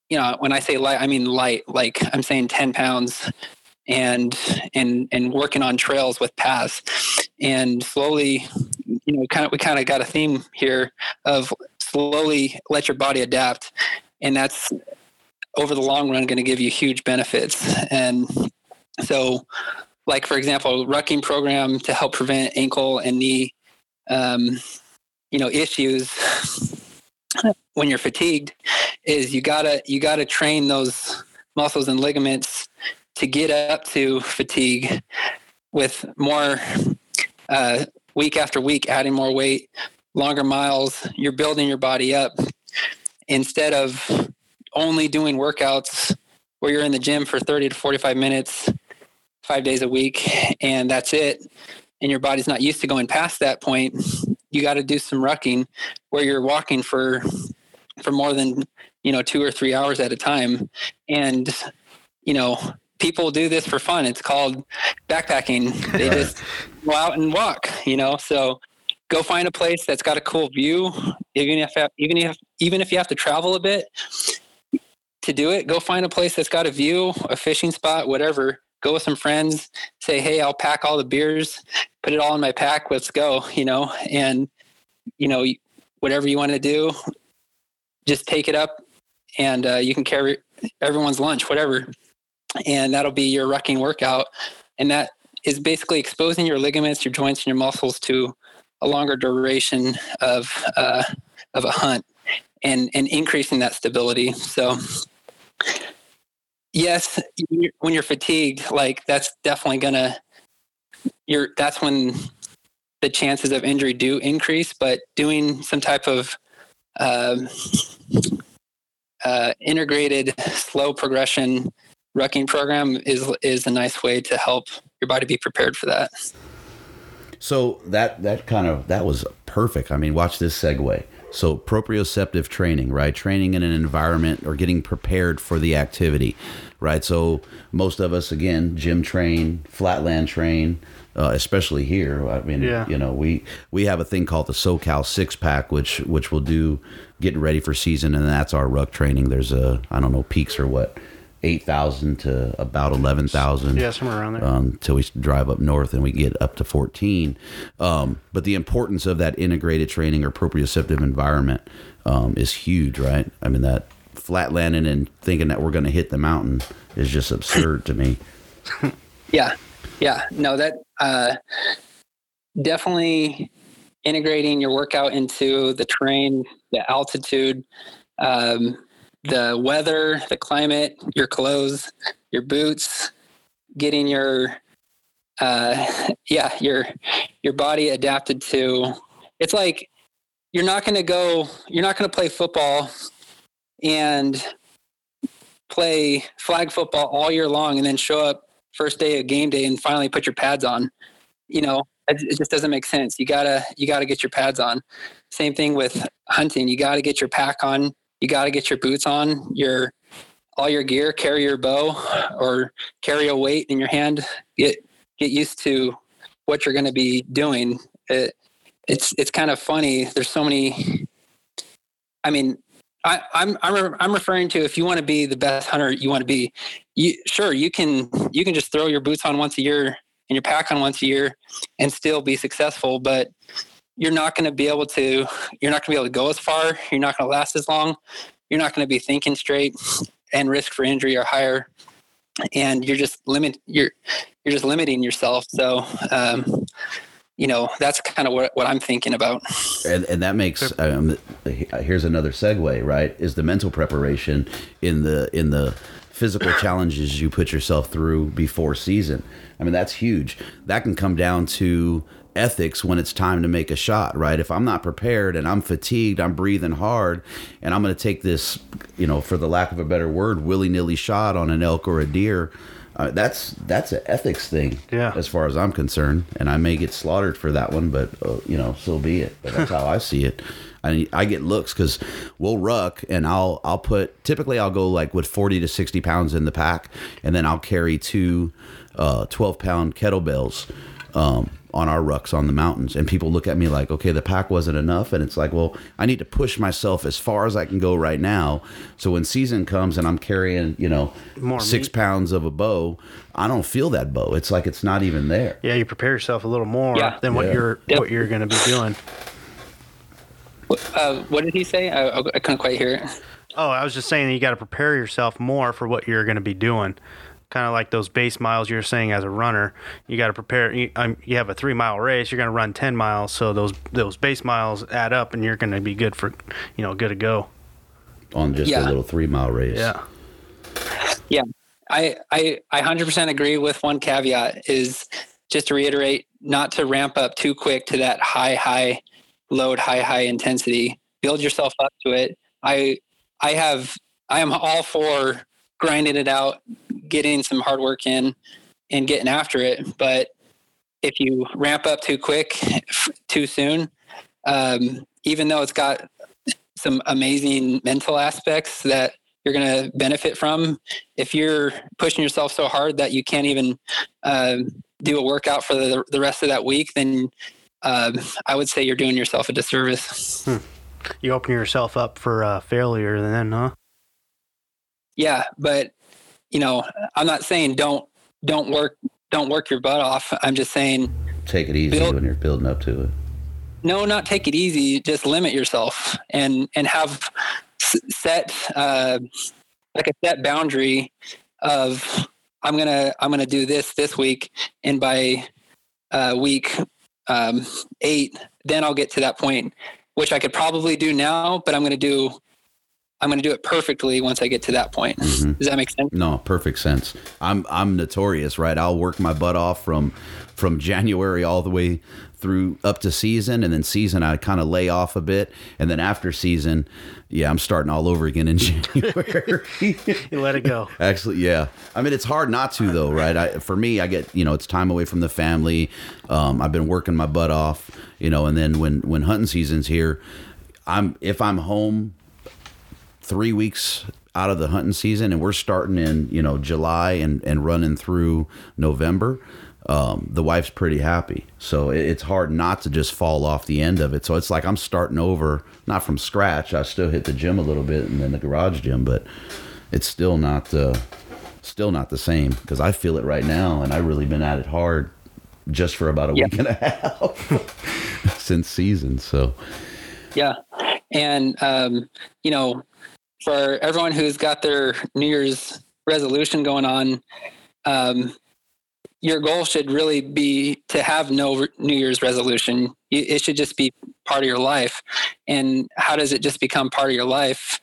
You know, when I say light, I mean light. Like I'm saying, ten pounds, and and and working on trails with paths, and slowly, you know, kind of we kind of got a theme here of slowly let your body adapt, and that's over the long run going to give you huge benefits. And so, like for example, rucking program to help prevent ankle and knee, um, you know, issues when you're fatigued, is you gotta you gotta train those muscles and ligaments to get up to fatigue with more uh, week after week, adding more weight, longer miles. You're building your body up instead of only doing workouts where you're in the gym for 30 to 45 minutes, five days a week, and that's it, and your body's not used to going past that point, you got to do some rucking where you're walking for for more than you know two or three hours at a time, and you know people do this for fun. It's called backpacking. They just go out and walk, you know. So go find a place that's got a cool view, even if even if even if you have to travel a bit to do it, go find a place that's got a view, a fishing spot, whatever. Go with some friends, say, hey, I'll pack all the beers, put it all in my pack, let's go, you know, and, you know, whatever you want to do, just take it up and uh, you can carry everyone's lunch, whatever. And that'll be your rucking workout. And that, is basically exposing your ligaments, your joints, and your muscles to a longer duration of uh, of a hunt, and and increasing that stability. So, yes, when you're fatigued, like that's definitely gonna you're that's when the chances of injury do increase. But doing some type of um, uh, integrated slow progression rucking program is is a nice way to help your body be prepared for that. So that that kind of that was perfect. I mean, watch this segue. So proprioceptive training, right? Training in an environment or getting prepared for the activity, right? So most of us, again, gym train, flatland train, uh, especially here. I mean, Yeah. you know, we we have a thing called the SoCal Six Pack, which which will do getting ready for season, and that's our ruck training. There's a I don't know peaks or what. Eight thousand to about eleven thousand Yeah, somewhere around there. um, until we drive up north and we get up to 14. Um, but the importance of that integrated training or proprioceptive environment um, is huge, right? I mean, that flat landing and thinking that we're going to hit the mountain is just absurd to me. Yeah, yeah, no, that uh, definitely integrating your workout into the terrain, the altitude, um, the weather, the climate, your clothes, your boots, getting your uh, yeah your your body adapted to. It's like you're not going to go. You're not going to play football and play flag football all year long and then show up first day of game day and finally put your pads on you know it, just doesn't make sense you gotta you gotta get your pads on same thing with hunting you gotta get your pack on you gotta get your boots on your all your gear carry your bow or carry a weight in your hand get get used to what you're going to be doing. It, it's it's kind of funny. There's so many i mean I, I'm I'm I'm referring to if you want to be the best hunter you want to be, you sure you can you can just throw your boots on once a year and your pack on once a year and still be successful, but you're not going to be able to you're not going to be able to go as far. You're not going to last as long. You're not going to be thinking straight, and risk for injury are higher. And you're just limit you're you're just limiting yourself. So, um, you know that's kind of what what I'm thinking about. And, and that makes um, here's another segue, right? Is the mental preparation in the in the physical challenges you put yourself through before season. I mean, that's huge. That can come down to ethics when it's time to make a shot, right? If I'm not prepared and I'm fatigued, I'm breathing hard, and I'm going to take this, you know, for the lack of a better word, willy nilly shot on an elk or a deer. Uh, that's that's an ethics thing, Yeah. as far as I'm concerned, and I may get slaughtered for that one, but uh, you know, so be it. But that's how I see it. I I get looks because we'll ruck, and I'll I'll put typically I'll go like with 40 to 60 pounds in the pack, and then I'll carry two uh, 12 pound kettlebells. Um, on our rucks on the mountains and people look at me like okay the pack wasn't enough and it's like well i need to push myself as far as i can go right now so when season comes and i'm carrying you know More six meat. pounds of a bow i don't feel that bow it's like it's not even there Yeah, you prepare yourself a little more Yeah. than what Yeah. you're Yep. what you're going to be doing. Uh, what did he say? I, I couldn't quite hear it. Oh, I was just saying that you got to prepare yourself more for what you're going to be doing. Kind of like those base miles you're saying as a runner, you got to prepare. You, um, you have a three mile race, you're going to run ten miles, so those those base miles add up, and you're going to be good for, you know, good to go. on just a little three mile race Yeah, Yeah, I I I hundred percent agree with one caveat is just to reiterate, not to ramp up too quick to that high high load, high high intensity. Build yourself up to it. I I have I am all for grinding it out, getting some hard work in, and getting after it. But if you ramp up too quick, too soon, um, even though it's got some amazing mental aspects that you're going to benefit from, if you're pushing yourself so hard that you can't even um, do a workout for the, the rest of that week, then um, I would say you're doing yourself a disservice. you open yourself up for uh, failure, then, huh? Yeah, but you know, I'm not saying don't don't work don't work your butt off. I'm just saying take it easy Build- when you're building up to it no, not take it easy. Just limit yourself and and have set uh, like a set boundary of I'm gonna I'm gonna do this this week, and by uh, week um, eight, then I'll get to that point, which I could probably do now, but I'm gonna do I'm going to do it perfectly once I get to that point. Mm-hmm. Does that make sense? No, perfect sense. I'm I'm notorious, right? I'll work my butt off from from January all the way through up to season, and then season I kind of lay off a bit, and then after season, yeah, I'm starting all over again in January. you let it go. Actually, yeah. I mean, it's hard not to though, right? I, for me, I get you know it's time away from the family. Um, I've been working my butt off, you know, and then when when hunting season's here, I'm if I'm home three weeks out of the hunting season, and we're starting in you know July and and running through November. Um, the wife's pretty happy, so it, it's hard not to just fall off the end of it. So it's like I'm starting over, not from scratch. I still hit the gym a little bit and then the garage gym, but it's still not uh, still not the same because I feel it right now, and I've really been at it hard just for about a week and a half since season. So yeah, and um, you know for everyone who's got their New Year's resolution going on, um, your goal should really be to have no New Year's resolution. It should just be part of your life. And how does it just become part of your life?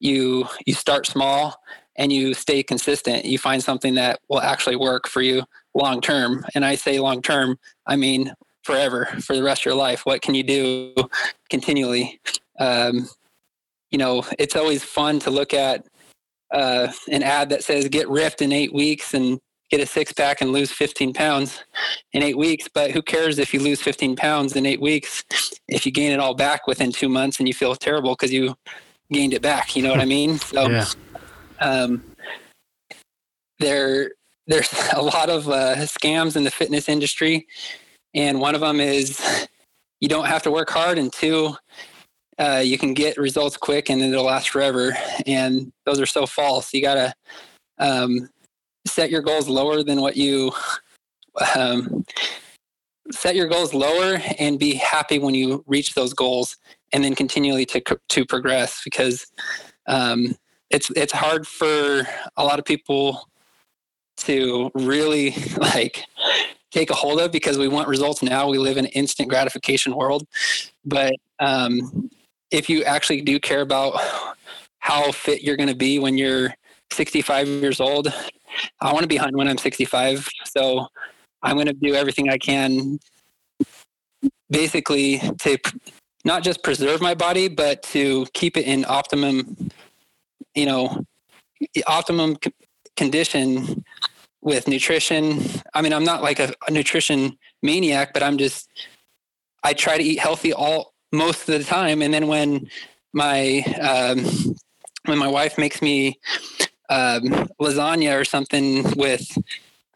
You you start small and you stay consistent. You find something that will actually work for you long term. And I say long term, I mean forever, for the rest of your life. What can you do continually? Um, you know, it's always fun to look at uh, an ad that says get ripped in eight weeks and get a six pack and lose 15 pounds in eight weeks. But who cares if you lose 15 pounds in eight weeks if you gain it all back within two months and you feel terrible because you gained it back? You know what I mean? So, yeah. um, there, there's a lot of uh, scams in the fitness industry. And one of them is you don't have to work hard. And two, uh, you can get results quick and it'll last forever. And those are so false. You got to um, set your goals lower than what you um, set your goals lower and be happy when you reach those goals and then continually to, to progress because um, it's, it's hard for a lot of people to really like take a hold of because we want results now. We live in an instant gratification world, but um, if you actually do care about how fit you're going to be when you're 65 years old, I want to be hunting when I'm 65. So I'm going to do everything I can basically to not just preserve my body, but to keep it in optimum, you know, optimum condition with nutrition. I mean, I'm not like a, a nutrition maniac, but I'm just, I try to eat healthy all most of the time. And then when my um, when my wife makes me um, lasagna or something with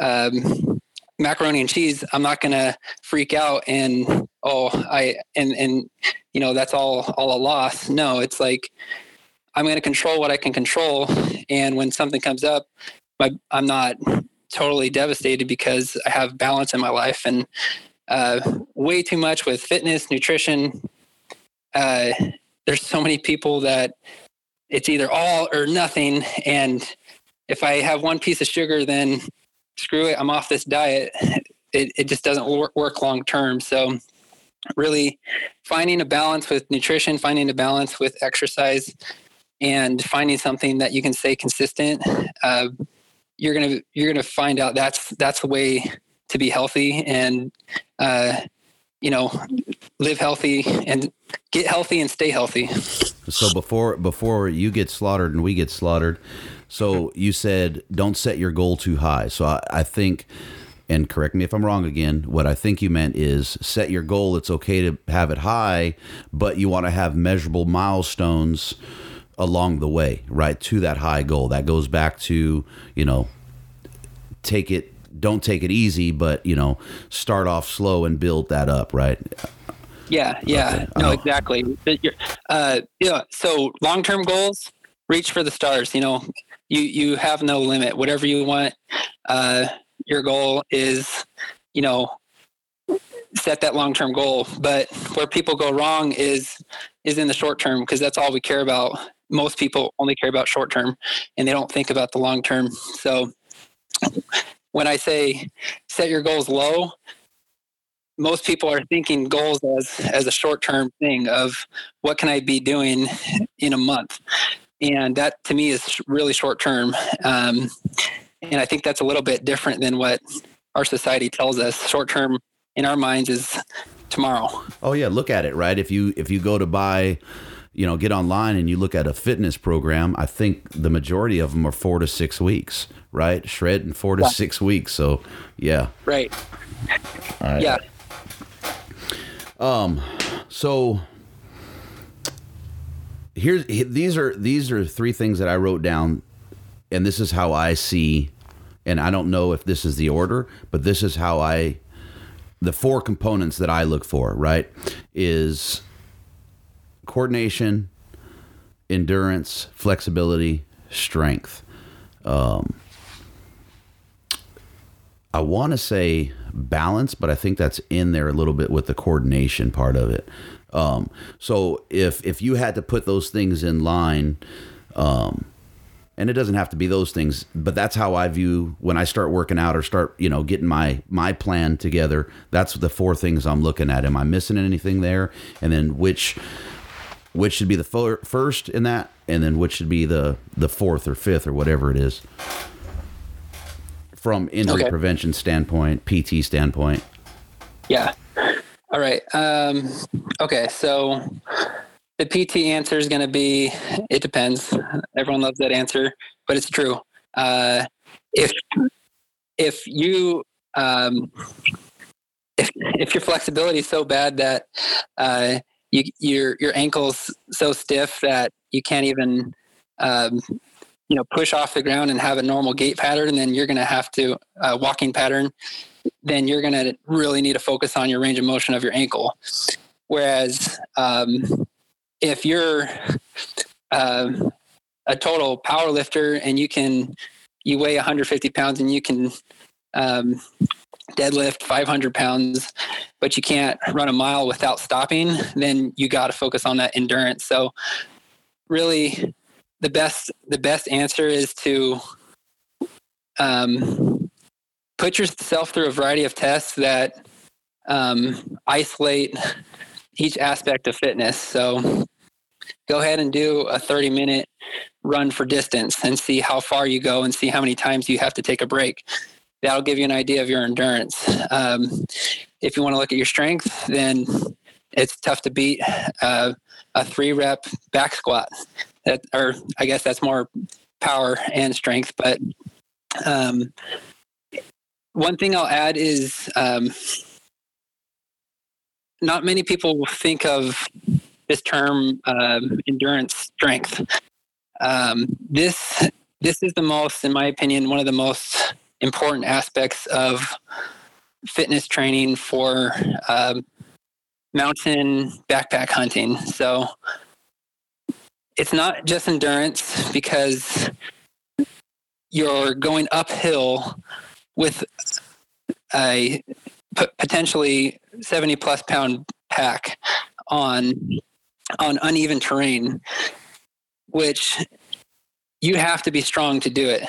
um, macaroni and cheese, I'm not gonna freak out and oh I and and you know that's all all a loss. No, it's like I'm gonna control what I can control, and when something comes up, my, I'm not totally devastated because I have balance in my life and uh, way too much with fitness, nutrition, uh, there's so many people that it's either all or nothing. And if I have one piece of sugar, then screw it, I'm off this diet. It, it just doesn't work, long term. So, really finding a balance with nutrition, finding a balance with exercise, and finding something that you can stay consistent. Uh, you're gonna you're gonna find out that's that's the way to be healthy and uh, you know live healthy and get healthy and stay healthy. So before before you get slaughtered and we get slaughtered, so you said don't set your goal too high. So I, I think and correct me if I'm wrong again, what I think you meant is set your goal. It's okay to have it high, but you want to have measurable milestones along the way, right? To that high goal. That goes back to, you know, take it don't take it easy, but you know, start off slow and build that up, right? Yeah, yeah, okay. no, exactly. Uh, yeah, so long term goals, reach for the stars. You know, you you have no limit. Whatever you want, uh, your goal is, you know, set that long term goal. But where people go wrong is is in the short term because that's all we care about. Most people only care about short term, and they don't think about the long term. So when I say set your goals low, most people are thinking goals as as a short term thing of what can I be doing in a month, and that to me is really short term. Um, and I think that's a little bit different than what our society tells us. Short term in our minds is tomorrow. Oh yeah, look at it, right? If you if you go to buy you know, get online and you look at a fitness program, I think the majority of them are four to six weeks, right? Shred in four to yeah. six weeks. So, yeah. Right. right. Yeah. Um, so here's these are these are three things that I wrote down, and this is how I see, and I don't know if this is the order, but this is how I, the four components that I look for, right, is coordination, endurance, flexibility, strength. Um, I want to say balance, but I think that's in there a little bit with the coordination part of it. Um, so if if you had to put those things in line, um, and it doesn't have to be those things, but that's how I view when I start working out or start you know getting my my plan together. That's the four things I'm looking at. Am I missing anything there? And then which which should be the first in that, and then which should be the the fourth or fifth or whatever it is from injury okay. prevention standpoint, PT standpoint. Yeah. All right. Um, okay. So the PT answer is going to be it depends. Everyone loves that answer, but it's true. Uh, if if you um, if if your flexibility is so bad that uh, you, your your ankles so stiff that you can't even um, you know push off the ground and have a normal gait pattern and then you're going to have to uh, walking pattern then you're going to really need to focus on your range of motion of your ankle. Whereas um, if you're uh, a total power lifter and you can you weigh 150 pounds and you can um, deadlift 500 pounds, but you can't run a mile without stopping, then you got to focus on that endurance. So, really, the best the best answer is to um, put yourself through a variety of tests that um, isolate each aspect of fitness. So, go ahead and do a 30 minute run for distance and see how far you go and see how many times you have to take a break that'll give you an idea of your endurance. Um, if you want to look at your strength, then it's tough to beat uh, a three rep back squat. That, or I guess that's more power and strength. But um, one thing I'll add is um, not many people think of this term um, endurance strength. Um, this this is the most, in my opinion, one of the most important aspects of fitness training for uh, mountain backpack hunting. So it's not just endurance because you're going uphill with a potentially 70 plus pound pack on on uneven terrain which you have to be strong to do it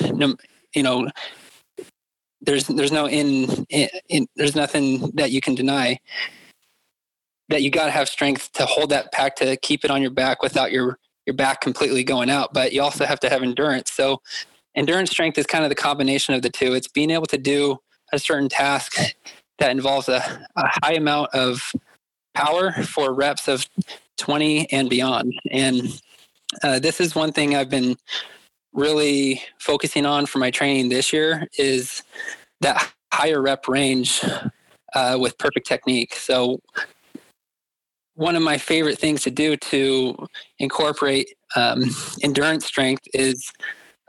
you know there's there's no in, in, in there's nothing that you can deny that you got to have strength to hold that pack to keep it on your back without your your back completely going out but you also have to have endurance. So endurance strength is kind of the combination of the two. It's being able to do a certain task that involves a, a high amount of power for reps of 20 and beyond. And uh, this is one thing i've been really focusing on for my training this year is that higher rep range uh, with perfect technique. So, one of my favorite things to do to incorporate um, endurance strength is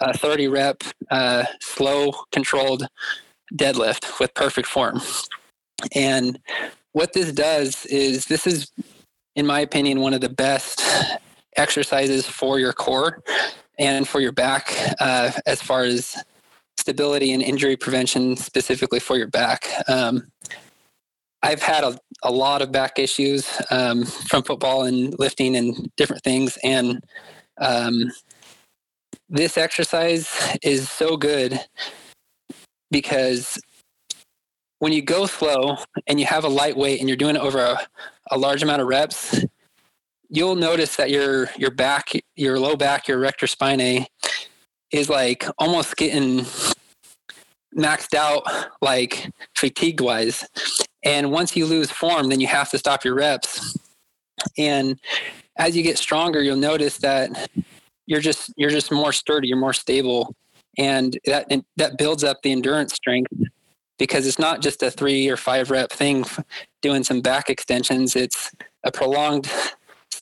a 30 rep uh, slow controlled deadlift with perfect form. And what this does is this is, in my opinion, one of the best exercises for your core and for your back uh, as far as stability and injury prevention specifically for your back. Um, I've had a, a lot of back issues um, from football and lifting and different things. And um, this exercise is so good because when you go slow and you have a light weight and you're doing it over a, a large amount of reps, you'll notice that your your back, your low back, your erector spinae is like almost getting maxed out like fatigue wise. And once you lose form, then you have to stop your reps. And as you get stronger, you'll notice that you're just you're just more sturdy, you're more stable, and that and that builds up the endurance strength because it's not just a three or five rep thing doing some back extensions. It's a prolonged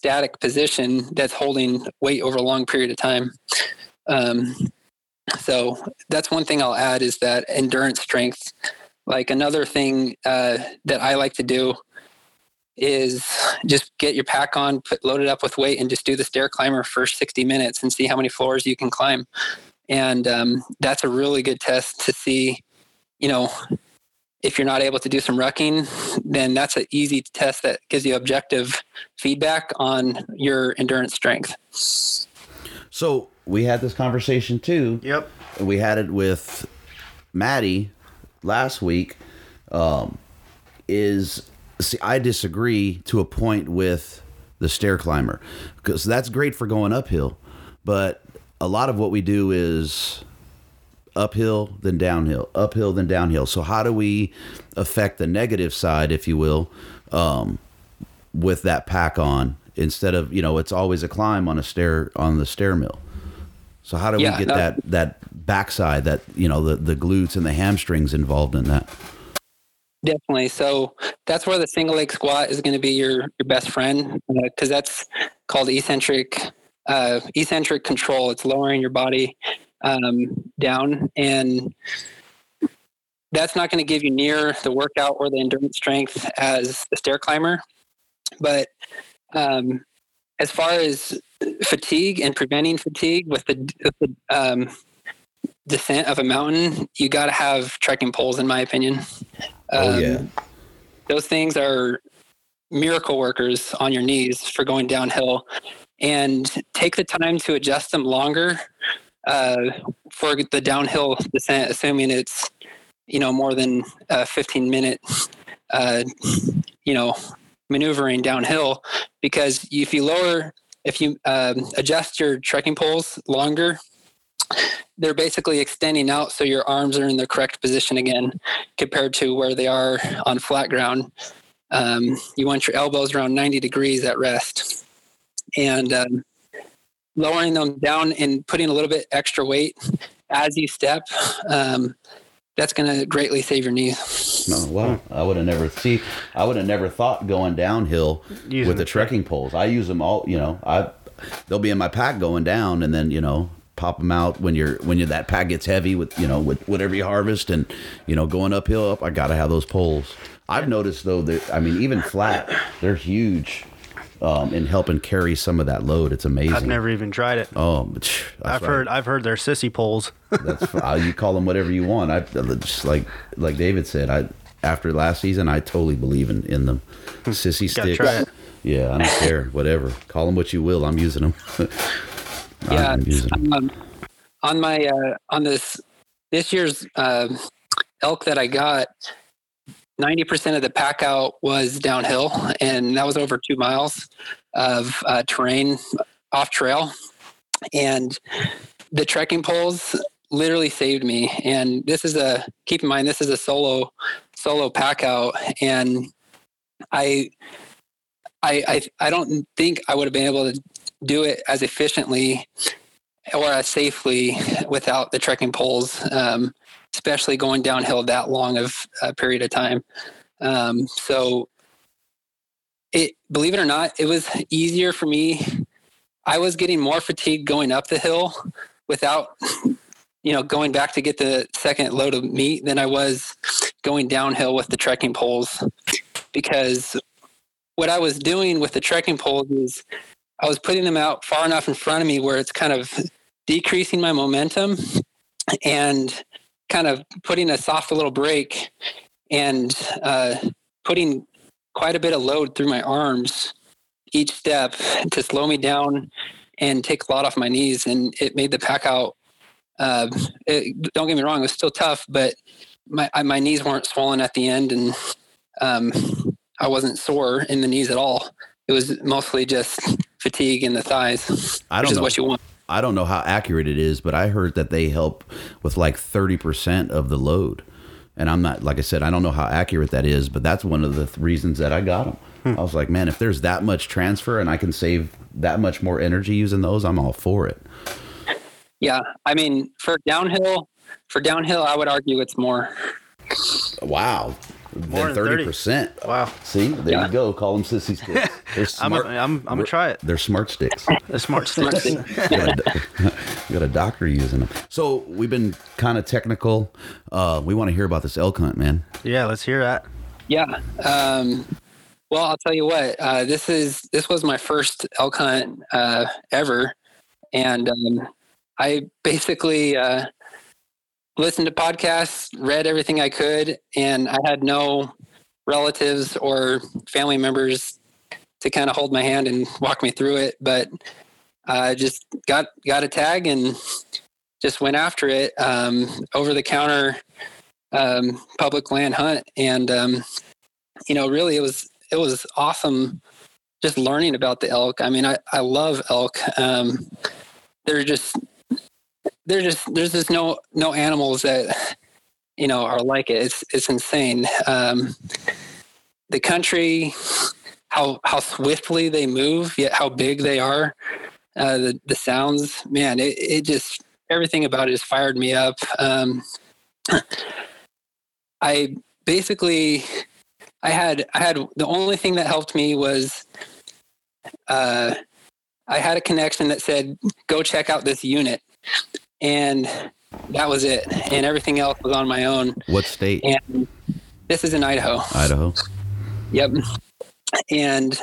static position that's holding weight over a long period of time. Um, so that's one thing I'll add is that endurance strength. Like another thing uh, that I like to do is just get your pack on, put load it up with weight, and just do the stair climber for 60 minutes and see how many floors you can climb. And um, that's a really good test to see, you know, if you're not able to do some rucking, then that's an easy test that gives you objective feedback on your endurance strength. So we had this conversation too. Yep. We had it with Maddie last week. Um, is see, I disagree to a point with the stair climber because that's great for going uphill, but a lot of what we do is uphill then downhill, uphill then downhill. So how do we affect the negative side, if you will, um, with that pack on instead of you know it's always a climb on a stair on the stair mill. So how do Yeah, we get no- that that backside that you know the the glutes and the hamstrings involved in that? Definitely. So that's where the single leg squat is going to be your your best friend because that's called eccentric uh, eccentric control. It's lowering your body um, down, and that's not going to give you near the workout or the endurance strength as the stair climber. But um, as far as fatigue and preventing fatigue with the, with the um, descent of a mountain, you got to have trekking poles, in my opinion. Oh, Um, yeah. those things are miracle workers on your knees for going downhill, and take the time to adjust them longer uh, for the downhill descent, assuming it's you know more than a 15 minute uh, you know maneuvering downhill. Because if you lower if you um, adjust your trekking poles longer they're basically extending out so your arms are in the correct position again compared to where they are on flat ground. Um, you want your elbows around 90 degrees at rest. And um, lowering them down and putting a little bit extra weight as you step um, that's going to greatly save your knees No, well, I would have never see. I would have never thought going downhill Using with the the trekking poles. I use them all. You know, I they'll be in my pack going down, and then you know pop them out when you're when you that pack gets heavy with you know with whatever you harvest, and you know going uphill up. I gotta have those poles. I've noticed though that I mean even flat, they're huge um, in helping carry some of that load. It's amazing. I've never even tried it. Oh, that's I've right. heard I've heard they're sissy poles. That's uh, you call them whatever you want. I just like like David said. I after last season, I totally believe in in them. Sissy Gotta sticks. try it. Yeah, I don't care. Whatever. Call them what you will. I'm using them. yeah I'm using 'em. um, on my uh, on this this year's uh, elk that i got 90% of the pack out was downhill and that was over two miles of uh, terrain off trail. And the trekking poles literally saved me. And this is a keep in mind this is a solo solo pack out. And i i i, I don't think i would have been able to do it as efficiently or as safely without the trekking poles, um, especially going downhill that long of a period of time. Um, so, it believe it or not, it was easier for me. I was getting more fatigue going up the hill without, you know, going back to get the second load of meat than I was going downhill with the trekking poles, because what I was doing with the trekking poles is I was putting them out far enough in front of me where it's kind of decreasing my momentum and kind of putting a soft little brake and uh, putting quite a bit of load through my arms each step to slow me down and take a lot off my knees. And it made the pack out uh, it, don't get me wrong, it was still tough, but my my knees weren't swollen at the end, and um, I wasn't sore in the knees at all. It was mostly just fatigue in the thighs, I which don't is know. what you want. I don't know how accurate it is, but I heard that they help with like 30% of the load. And I'm not, like I said, I don't know how accurate that is, but that's one of the th- reasons that I got them. Hmm. I was like, man, if there's that much transfer and I can save that much more energy using those, I'm all for it. Yeah, I mean, for downhill, for downhill, I would argue it's more. Wow. More than than 30. 30%. Wow. See, there Yeah. you go. Call them sissy sticks. They're I'm smart. gonna I'm, I'm gonna try it. They're smart sticks. The smart Smart sticks. got, a, got a doctor using them. So we've been kind of technical. Uh, we want to hear about this elk hunt, man. yeah, let's hear that. Yeah. Um, well, I'll tell you what. Uh, this is this was my first elk hunt uh, ever, and um, I basically uh, listened to podcasts, read everything I could, and I had no relatives or family members to kind of hold my hand and walk me through it. But I just got got a tag and just went after it. Um, over the counter um, public land hunt, and um, you know, really, it was it was awesome just learning about the elk. I mean, I I love elk. Um, they're just they're just there's just no no animals that you know are like it. It's it's insane. Um, the country, how how swiftly they move, yet how big they are. Uh, the the sounds, man, it, it just everything about it just fired me up. Um, I basically I had I had the only thing that helped me was uh, I had a connection that said go check out this unit, and that was it. And everything else was on my own. What state? And this is in Idaho. Idaho. Yep. And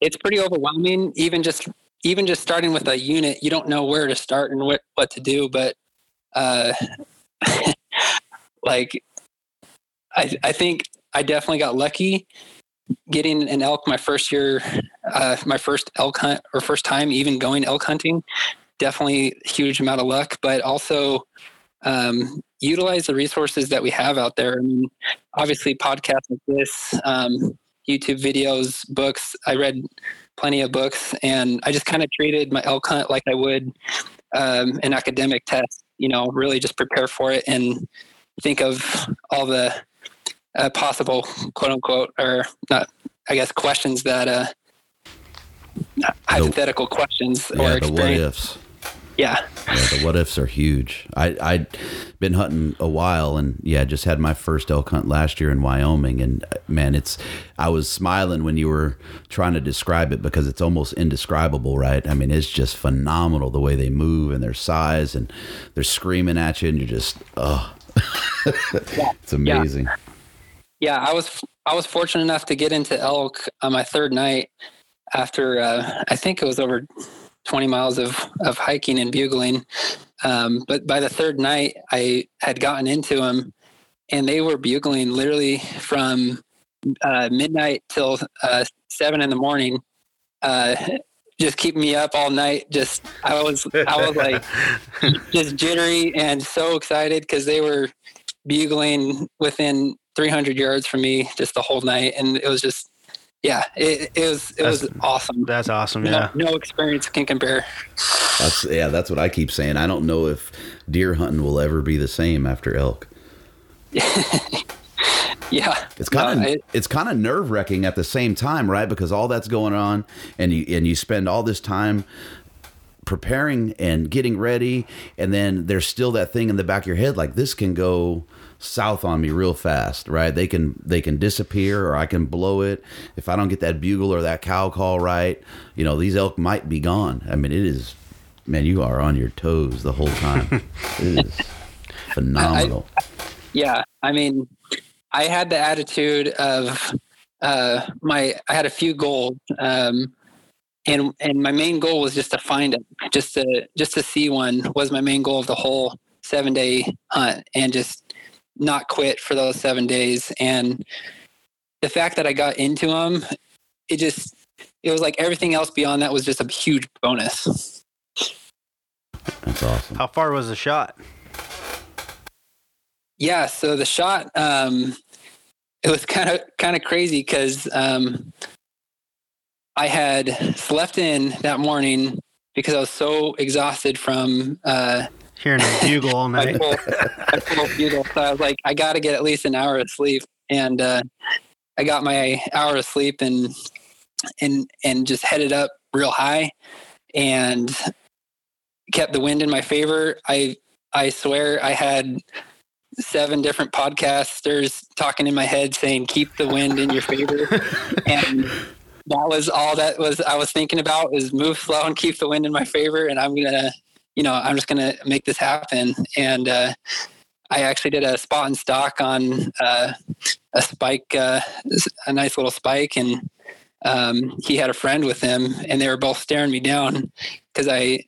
it's pretty overwhelming. Even just even just starting with a unit, you don't know where to start and what what to do. But uh, like, I I think I definitely got lucky getting an elk my first year, uh, my first elk hunt or first time even going elk hunting. Definitely huge amount of luck, but also um, utilize the resources that we have out there. I mean, obviously podcasts like this, um, YouTube videos, books. I read plenty of books, and I just kind of treated my elk hunt like I would um, an academic test. You know, really just prepare for it and think of all the uh, possible quote unquote or not, I guess, questions that uh, hypothetical questions or Yeah, the what experience. Yeah, Yeah, the what ifs are huge. I I'd been hunting a while, and yeah, just had my first elk hunt last year in Wyoming, and uh, man, it's I was smiling when you were trying to describe it because it's almost indescribable, right? I mean, it's just phenomenal the way they move and their size, and they're screaming at you, and you're just oh, it's amazing. yeah i was i was fortunate enough to get into elk on my third night after uh, i think it was over 20 miles of of hiking and bugling. Um, but by the third night i had gotten into them and they were bugling literally from uh, midnight till uh, seven in the morning uh, just keeping me up all night. Just i was i was like just jittery and so excited because they were bugling within 300 yards from me just the whole night. And it was just yeah it, it was it was awesome That's awesome. no, Yeah. no experience can compare That's yeah, that's what I keep saying. I don't know if deer hunting will ever be the same after elk. yeah It's kind No, of it- it's kind of nerve wracking at the same time, right? Because all that's going on, and you and you spend all this time preparing and getting ready, and then there's still that thing in the back of your head, like this can go south on me real fast, right? They can they can disappear, or I can blow it if I don't get that bugle or that cow call right. You know, these elk might be gone. I mean, it is, man, you are on your toes the whole time. it is phenomenal. yeah i mean i had the attitude of uh my i had a few goals um and and my main goal was just to find it just to just to see one was my main goal of the whole seven day hunt and just not quit for those seven days and the fact that i got into them it just it was like everything else beyond that was just a huge bonus That's awesome. How far was the shot? Yeah, so the shot, um, it was kind of kind of crazy because um, I had slept in that morning because I was so exhausted from uh, Hearing a bugle all night. full, my full bugle. So I was like, I got to get at least an hour of sleep, and uh, I got my hour of sleep and and and just headed up real high and kept the wind in my favor. I I swear I had seven different podcasters talking in my head saying keep the wind in your favor and that was all that was I was thinking about is move slow and keep the wind in my favor and I'm gonna you know I'm just gonna make this happen. And uh, I actually did a spot and stalk on uh, a spike uh, a nice little spike. And um, he had a friend with him and they were both staring me down because I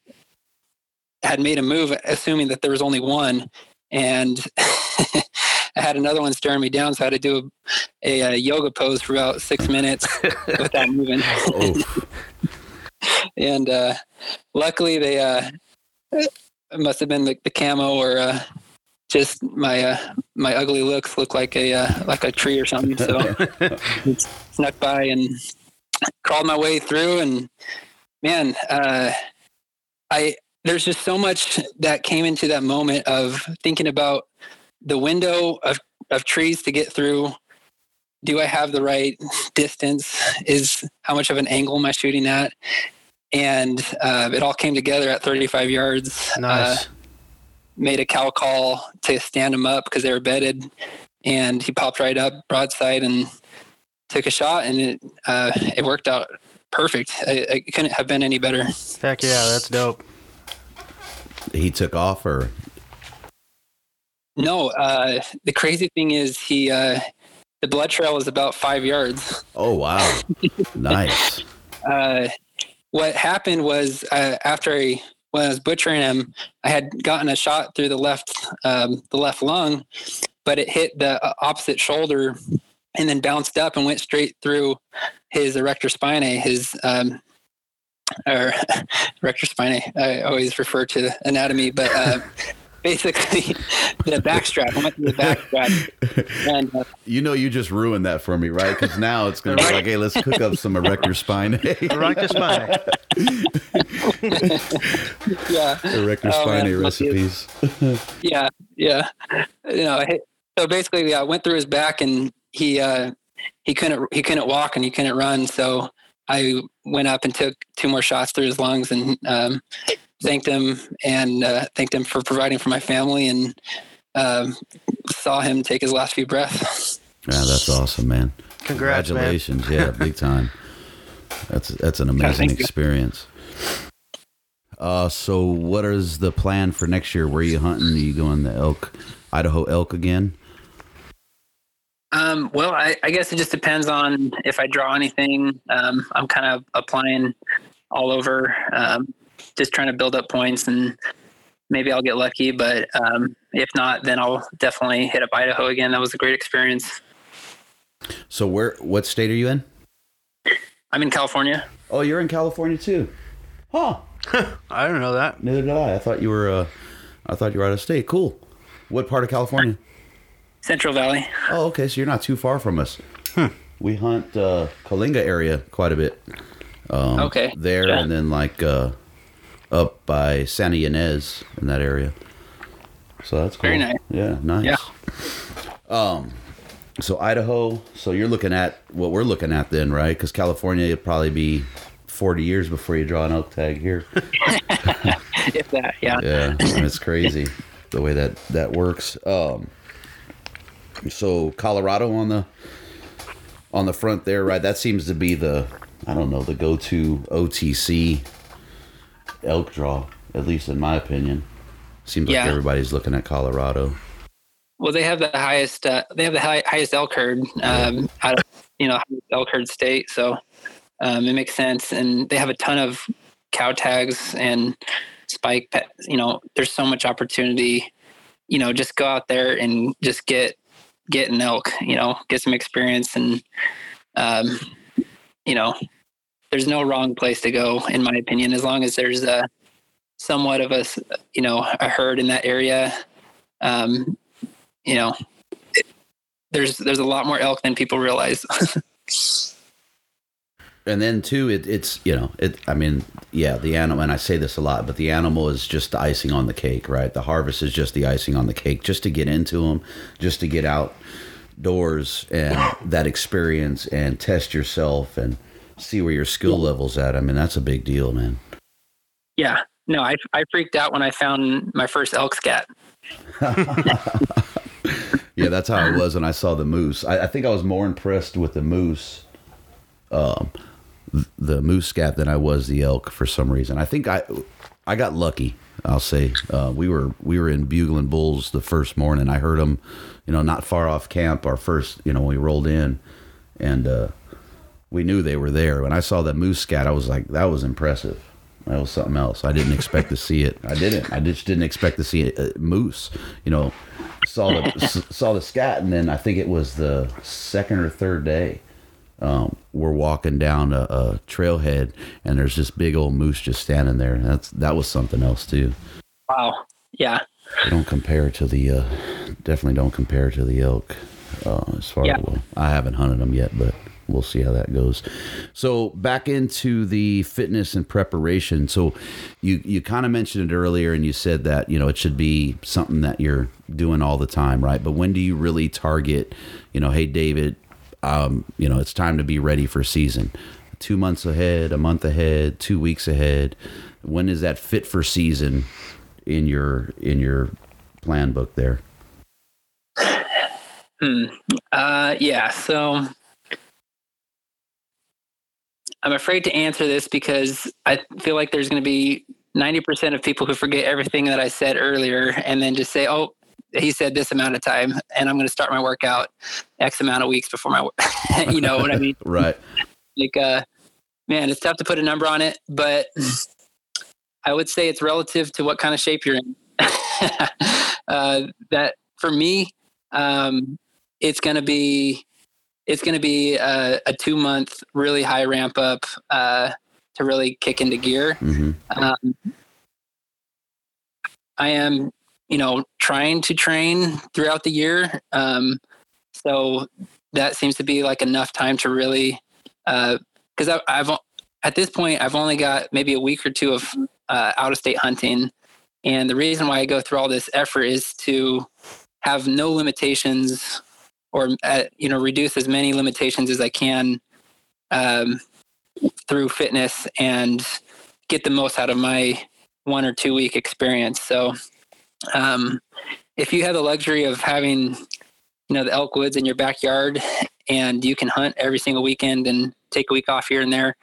had made a move assuming that there was only one. And I had another one staring me down. So I had to do a, a, yoga pose for about six minutes without moving. And uh, luckily they uh, it must have been the, the camo or uh, just my uh, my ugly looks look like a uh, like a tree or something so snuck by and crawled my way through and man uh, I there's just so much that came into that moment of thinking about the window of, of trees to get through do I have the right distance? Is how much of an angle am I shooting at? And uh, it all came together at 35 yards. Uh, Nice. made a cow call to stand him up because they were bedded, and he popped right up broadside and took a shot, and it uh, it worked out perfect. It, I couldn't have been any better. Heck yeah, that's dope. he took off, or No, uh, the crazy thing is he uh, the blood trail was about five yards. oh wow, nice. What happened was uh, after I, when I was butchering him, I had gotten a shot through the left um, the left lung, but it hit the uh, opposite shoulder and then bounced up and went straight through his erector spinae, his um, or erector spinae. I always refer to anatomy, but uh, basically the backstrap. I went through the backstrap, and uh, You know, you just ruined that for me, right? Because now it's gonna be like, hey, let's cook up some erector spine, Erector spine. yeah, erector Oh, spine recipes. yeah, yeah. You know, so basically, yeah, I went through his back, and he uh, he couldn't he couldn't walk and he couldn't run. So I went up and took two more shots through his lungs and um, thanked him and uh, thanked him for providing for my family and um, saw him take his last few breaths. Yeah, that's awesome, man. Congrats, man. Congratulations, yeah, big time. That's that's an amazing thank you. experience. Uh, so what is the plan for next year? Where are you hunting? Are you going the elk, Idaho elk again? Um, well, I, I guess it just depends on if I draw anything. Um, I'm kind of applying all over, um, just trying to build up points, and maybe I'll get lucky. But um, if not, then I'll definitely hit up Idaho again. That was a great experience. So where? What state are you in? I'm in California. Oh, you're in California too. Huh? I don't know that. Neither did I. I thought you were. Uh, I thought you were out of state. Cool. What part of California? Central Valley. Oh, okay. So you're not too far from us. We hunt uh, Coalinga area quite a bit. Um, Okay. There Yeah. and then like uh, up by Santa Ynez in that area. So that's cool. Very nice. Yeah, nice. Yeah. Um, so Idaho. So you're looking at what we're looking at then, right? Because California, it'd probably be 40 years before you draw an elk tag here. If that, yeah. Yeah, it's crazy the way that that works. Um, so Colorado on the on the front there, right? That seems to be the I don't know the go-to OTC elk draw, at least in my opinion. Seems like everybody's looking at Colorado. Well, they have the highest. Uh, they have the high, highest elk herd um, out of you know elk herd state, so um, it makes sense. And they have a ton of cow tags and spike. Pet, you know, there's so much opportunity. You know, just go out there and just get get an elk. You know, get some experience, and um, you know, there's no wrong place to go, in my opinion, as long as there's a somewhat of a you know a herd in that area. Um, you know, there's there's a lot more elk than people realize. and then too, it, it's you know it. I mean, yeah, the animal, and I say this a lot, but the animal is just the icing on the cake, right? The harvest is just the icing on the cake, just to get into them, just to get outdoors and that experience and test yourself and see where your skill levels at. I mean, that's a big deal, man. Yeah, no, I I freaked out when I found my first elk scat. yeah, that's how it was when I saw the moose. I, I think I was more impressed with the moose, um, the moose scat than I was the elk for some reason. I think I I got lucky. I'll say uh, we were we were in bugling bulls the first morning. I heard them, you know, not far off camp. Our first, you know, we rolled in, and uh, we knew they were there. When I saw that moose scat, I was like, that was impressive. That was something else. I didn't expect to see it. I didn't. I just didn't expect to see a, a moose. You know, saw the saw the scat, and then I think it was the second or third day. Um, we're walking down a, a, trailhead, and there's this big old moose just standing there. That's that was something else too. Wow. Yeah. They don't compare to the. Uh, definitely don't compare to the elk. Uh, as far yeah. as well, I haven't hunted them yet, but we'll see how that goes. So back into the fitness and preparation. So you you kind of mentioned it earlier, and you said that you know it should be something that you're doing all the time, right? But when do you really target? You know, hey David, um, you know it's time to be ready for season. Two months ahead, a month ahead, two weeks ahead. When is that fit for season in your in your plan book there? Hmm. Uh, yeah. So I'm afraid to answer this because I feel like there's going to be 90% of people who forget everything that I said earlier and then just say, oh, he said this amount of time and I'm going to start my workout X amount of weeks before my, you know what I mean? right. Like, uh, man, it's tough to put a number on it, but I would say it's relative to what kind of shape you're in. uh, that for me, um, it's going to be it's going to be a, a, two month really high ramp up uh, to really kick into gear. Mm-hmm. Um, I am, you know, trying to train throughout the year. Um, so that seems to be like enough time to really, because uh, I've at this point I've only got maybe a week or two of uh, out of state hunting, and the reason why I go through all this effort is to have no limitations or uh, you know reduce as many limitations as I can um, through fitness and get the most out of my one or two week experience. So, um, if you have the luxury of having you know the elk woods in your backyard and you can hunt every single weekend and take a week off here and there,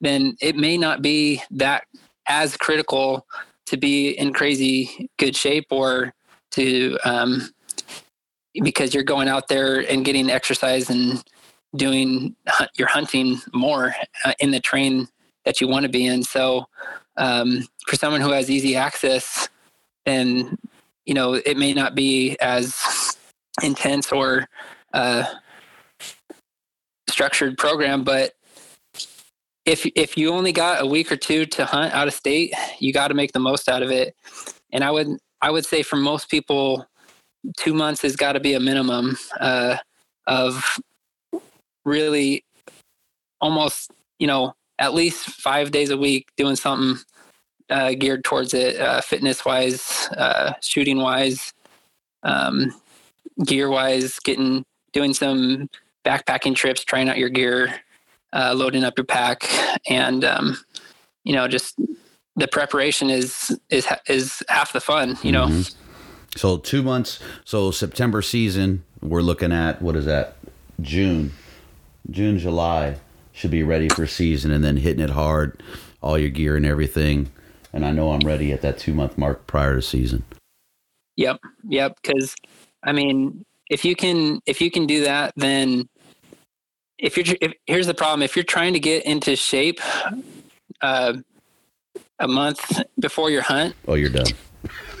then it may not be that as critical to be in crazy good shape or to um, because you're going out there and getting exercise and doing your hunting more uh, in the train that you want to be in. So um, for someone who has easy access, then you know it may not be as intense or uh, structured program, but if if you only got a week or two to hunt out of state, you got to make the most out of it. And I would I would say for most people, two months has got to be a minimum uh, of really almost you know at least five days a week doing something uh, geared towards it uh, fitness wise uh, shooting wise um, gear wise getting doing some backpacking trips trying out your gear uh, loading up your pack and um, you know just the preparation is is is half the fun you know? Mm-hmm so two months. So September season, we're looking at what is that? June, June, July should be ready for season, and then hitting it hard, all your gear and everything. And I know I'm ready at that two month mark prior to season. Yep, yep. Because I mean, if you can, if you can do that, then if you're, if, here's the problem: if you're trying to get into shape, uh, a month before your hunt, oh, you're done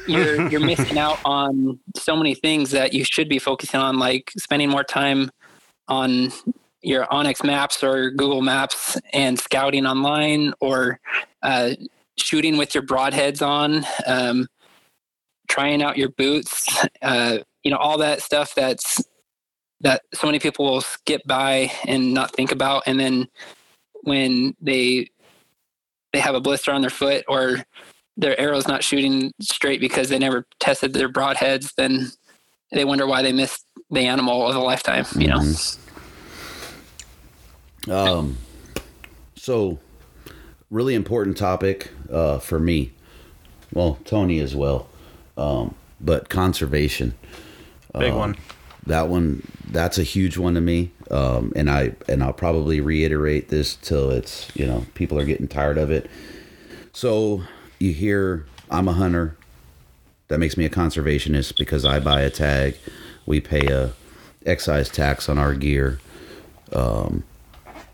you're you're missing out on so many things that you should be focusing on, like spending more time on your onX Maps or Google Maps and scouting online, or uh, shooting with your broadheads on, um, trying out your boots, uh, you know, all that stuff that's that so many people will skip by and not think about, and then when they they have a blister on their foot or their arrow's not shooting straight because they never tested their broadheads, then they wonder why they missed the animal of a lifetime. You know. Um, so really important topic uh, for me. Well, Tony as well. Um, but conservation. Big Um, one. That one, that's a huge one to me. Um, and I and I'll probably reiterate this till it's you know people are getting tired of it. So you hear I'm a hunter. That makes me a conservationist because I buy a tag. We pay a excise tax on our gear, um,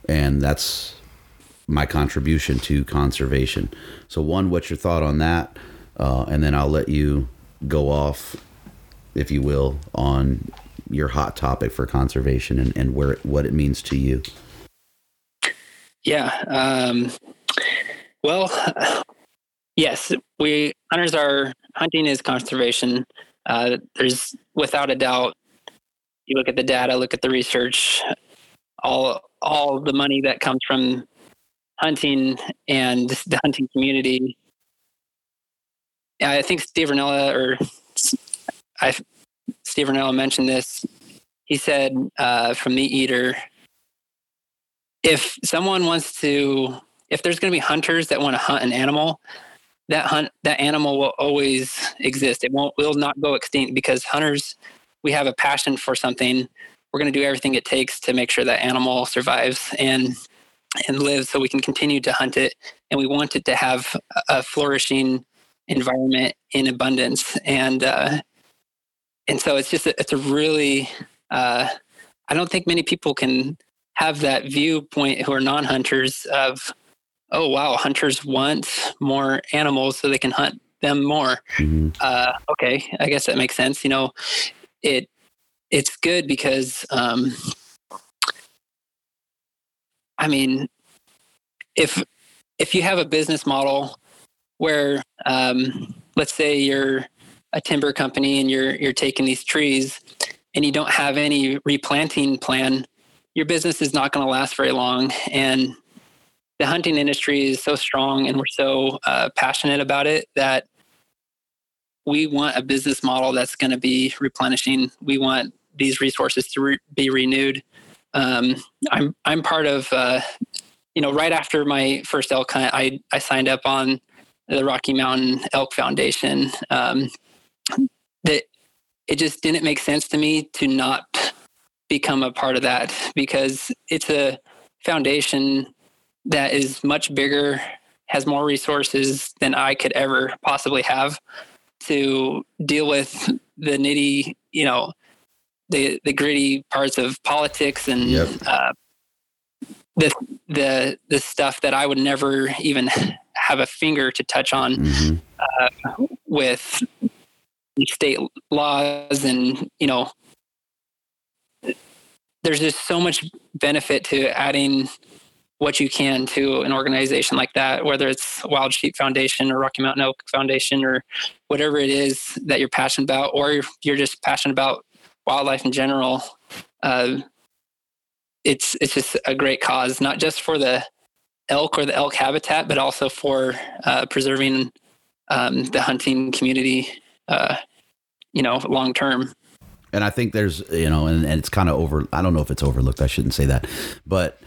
and that's my contribution to conservation. So, one, what's your thought on that? Uh, and then I'll let you go off, if you will, on your hot topic for conservation and, and where it, what it means to you. Yeah. Um, well, yes, we hunters are hunting is conservation. Uh, there's without a doubt. You look at the data, look at the research, all all the money that comes from hunting and the hunting community. I think Steve Rinella or I Steve Rinella mentioned this. He said uh, from Meat Eater if someone wants to if there's going to be hunters that want to hunt an animal that hunt that animal will always exist. It won't will not go extinct because hunters we have a passion for something. We're going to do everything it takes to make sure that animal survives and and lives so we can continue to hunt it. And we want it to have a flourishing environment in abundance. And uh and so it's just a, it's a really uh i don't think many people can have that viewpoint who are non-hunters of oh wow hunters want more animals so they can hunt them more Mhm. uh, okay i guess that makes sense you know it it's good because um, i mean if if you have a business model where um, let's say you're a timber company and you're you're taking these trees and you don't have any replanting plan your business is not going to last very long and the hunting industry is so strong and we're so uh, passionate about it that we want a business model that's going to be replenishing. We want these resources to re- be renewed. Um, i'm i'm part of uh, you know right after my first elk hunt i i signed up on the rocky mountain elk foundation. Um, that it just didn't make sense to me to not become a part of that because it's a foundation that is much bigger, has more resources than I could ever possibly have to deal with the nitty, you know, the the gritty parts of politics and Yep. uh, the the the stuff that I would never even have a finger to touch on Mhm. with state laws and you know there's just so much benefit to adding what you can to an organization like that whether it's wild sheep foundation or rocky mountain elk foundation or whatever it is that you're passionate about or you're just passionate about wildlife in general uh, it's it's just a great cause not just for the elk or the elk habitat but also for uh, preserving um, the hunting community uh, you know long term And I think there's, you know, and, and it's kind of over, I don't know if it's overlooked. I shouldn't say that. But,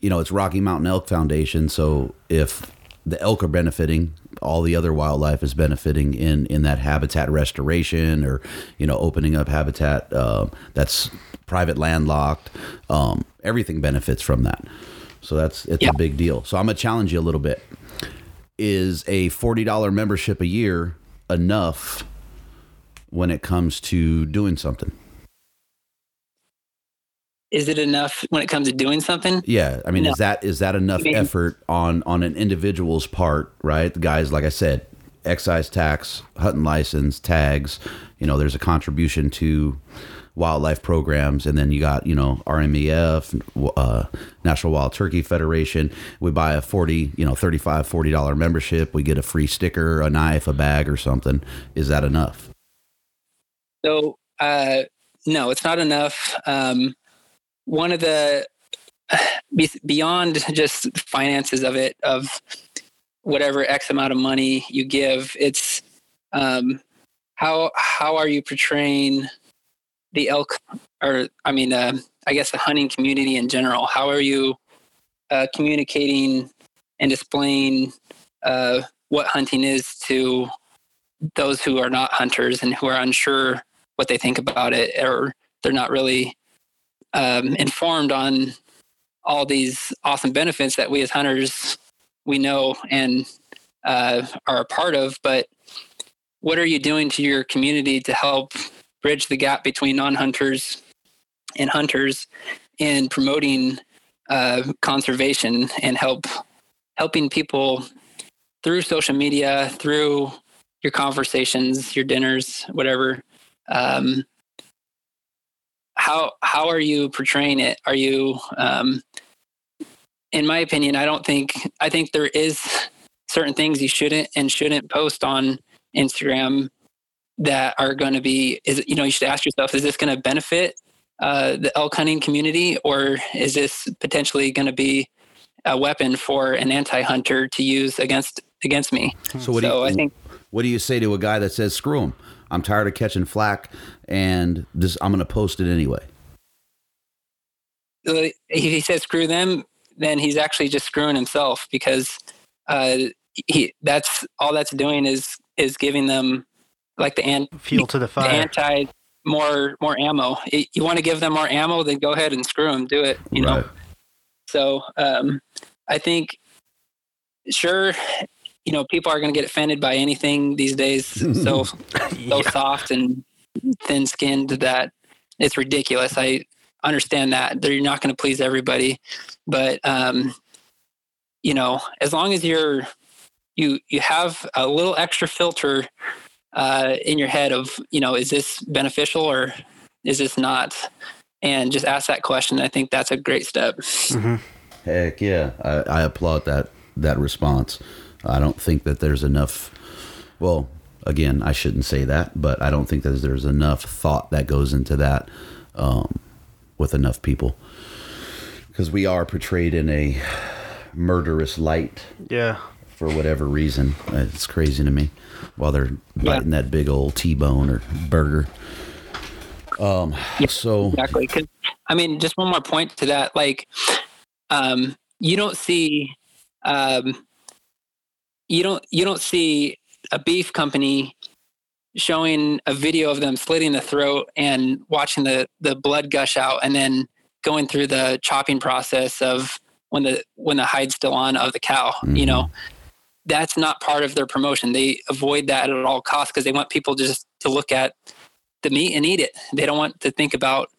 you know, it's Rocky Mountain Elk Foundation. So if the elk are benefiting, all the other wildlife is benefiting in, in that habitat restoration or, you know, opening up habitat uh, that's private landlocked. Um, everything benefits from that. So that's, it's Yeah. a big deal. So I'm going to challenge you a little bit. Is a $40 membership a year enough when it comes to doing something? Is it enough when it comes to doing something Yeah, I mean, No. is that is that enough I mean- effort on on an individual's part, right? The guys, like I said, excise tax, hunting license, tags. You know, there's a contribution to wildlife programs, and then you got you know RMEF, uh, National Wild Turkey Federation. We buy a forty, you know, 35 40 dollar membership. We get a free sticker, a knife, a bag, or something. Is that enough? So uh, no, it's not enough. Um, one of the beyond just finances of it of whatever x amount of money you give it's um, how how are you portraying the elk or i mean uh, i guess the hunting community in general? How are you uh, communicating and displaying uh, what hunting is to those who are not hunters and who are unsure what they think about it or they're not really um, informed on all these awesome benefits that we as hunters we know and uh, are a part of but what are you doing to your community to help bridge the gap between non-hunters and hunters in promoting uh, conservation and help helping people through social media through your conversations your dinners whatever um, how how are you portraying it? Are you, um, in my opinion, I don't think I think there is certain things you shouldn't and shouldn't post on Instagram that are going to be is you know you should ask yourself is this going to benefit uh, the elk hunting community? Or is this potentially going to be a weapon for an anti-hunter to use against against me? So what so do you, I think what do you say to a guy that says screw him I'm tired of catching flack, and this I'm going to post it anyway. If he says screw them, then he's actually just screwing himself because uh, he that's all that's doing is is giving them like the an, fuel to the fire, the anti more more ammo. You want to give them more ammo, then go ahead and screw them. Do it. You right. know. So um, I think sure you know, people are going to get offended by anything these days. So, yeah. so soft and thin skinned that it's ridiculous. I understand that you're not going to please everybody, but, um, you know, as long as you're, you, you have a little extra filter, uh, in your head of, you know, is this beneficial or is this not? And just ask that question. I think that's a great step. Mm-hmm. Heck yeah. I, I applaud that, that response. I don't think that there's enough. Well, again, I shouldn't say that, but I don't think that there's enough thought that goes into that um, with enough people because we are portrayed in a murderous light. Yeah. For whatever reason, it's crazy to me. While they're biting yeah. that big old T-bone or burger. Um. Yeah, so exactly. Cause, I mean, just one more point to that. Like, um, you don't see um you don't you don't see a beef company showing a video of them slitting the throat and watching the the blood gush out and then going through the chopping process of when the when the hide's still on of the cow mm-hmm. you know? That's not part of their promotion. They avoid that at all costs because they want people just to look at the meat and eat it. They don't want to think about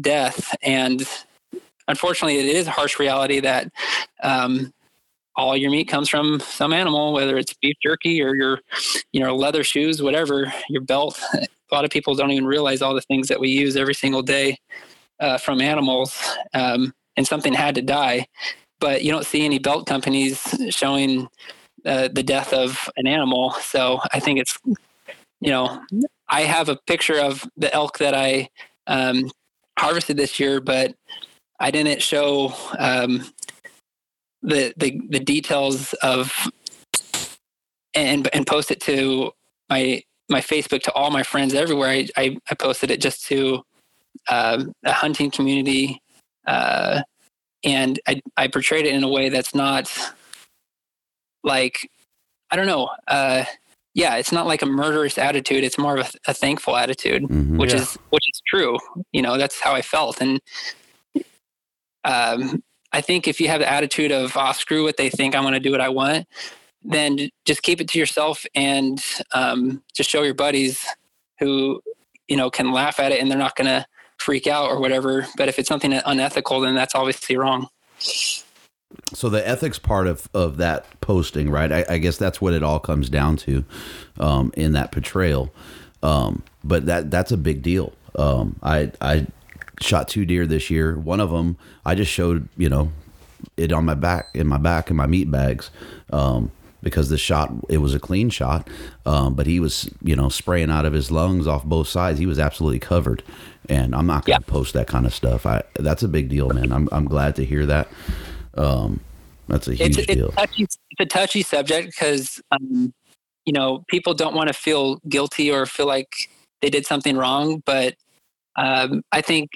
death. And unfortunately it is a harsh reality that um, all your meat comes from some animal, whether it's beef jerky or your, you know, leather shoes, whatever, your belt. A lot of people don't even realize all the things that we use every single day uh, from animals, um, and something had to die. But you don't see any belt companies showing uh, the death of an animal. So I think it's, you know, I have a picture of the elk that I um, harvested this year, but I didn't show um, the the the details of and and post it to my my Facebook to all my friends everywhere. I I, I posted it just to uh, a hunting community, uh, and I I portrayed it in a way that's not like I don't know. Uh, yeah, it's not like a murderous attitude. It's more of a, a thankful attitude, mm-hmm, which yeah. is which is true. You know, that's how I felt, and um, I think if you have the attitude of, oh, screw what they think, I'm going to do what I want, then just keep it to yourself and um, just show your buddies who, you know, can laugh at it and they're not going to freak out or whatever. But if it's something unethical, then that's obviously wrong. So the ethics part of, of that posting, right? I, I guess that's what it all comes down to um, in that portrayal. Um, but that that's a big deal. Um, I I shot two deer this year. One of them I just showed you know it on my back in my back in my meat bags. Um, because the shot it was a clean shot, um, but he was you know spraying out of his lungs off both sides. He was absolutely covered, and I'm not going to post that kind of stuff. I that's a big deal, man. I'm I'm glad to hear that. Um, that's a huge it's, deal. It's, touchy, it's a touchy subject because um, you know people don't want to feel guilty or feel like they did something wrong, but um, I think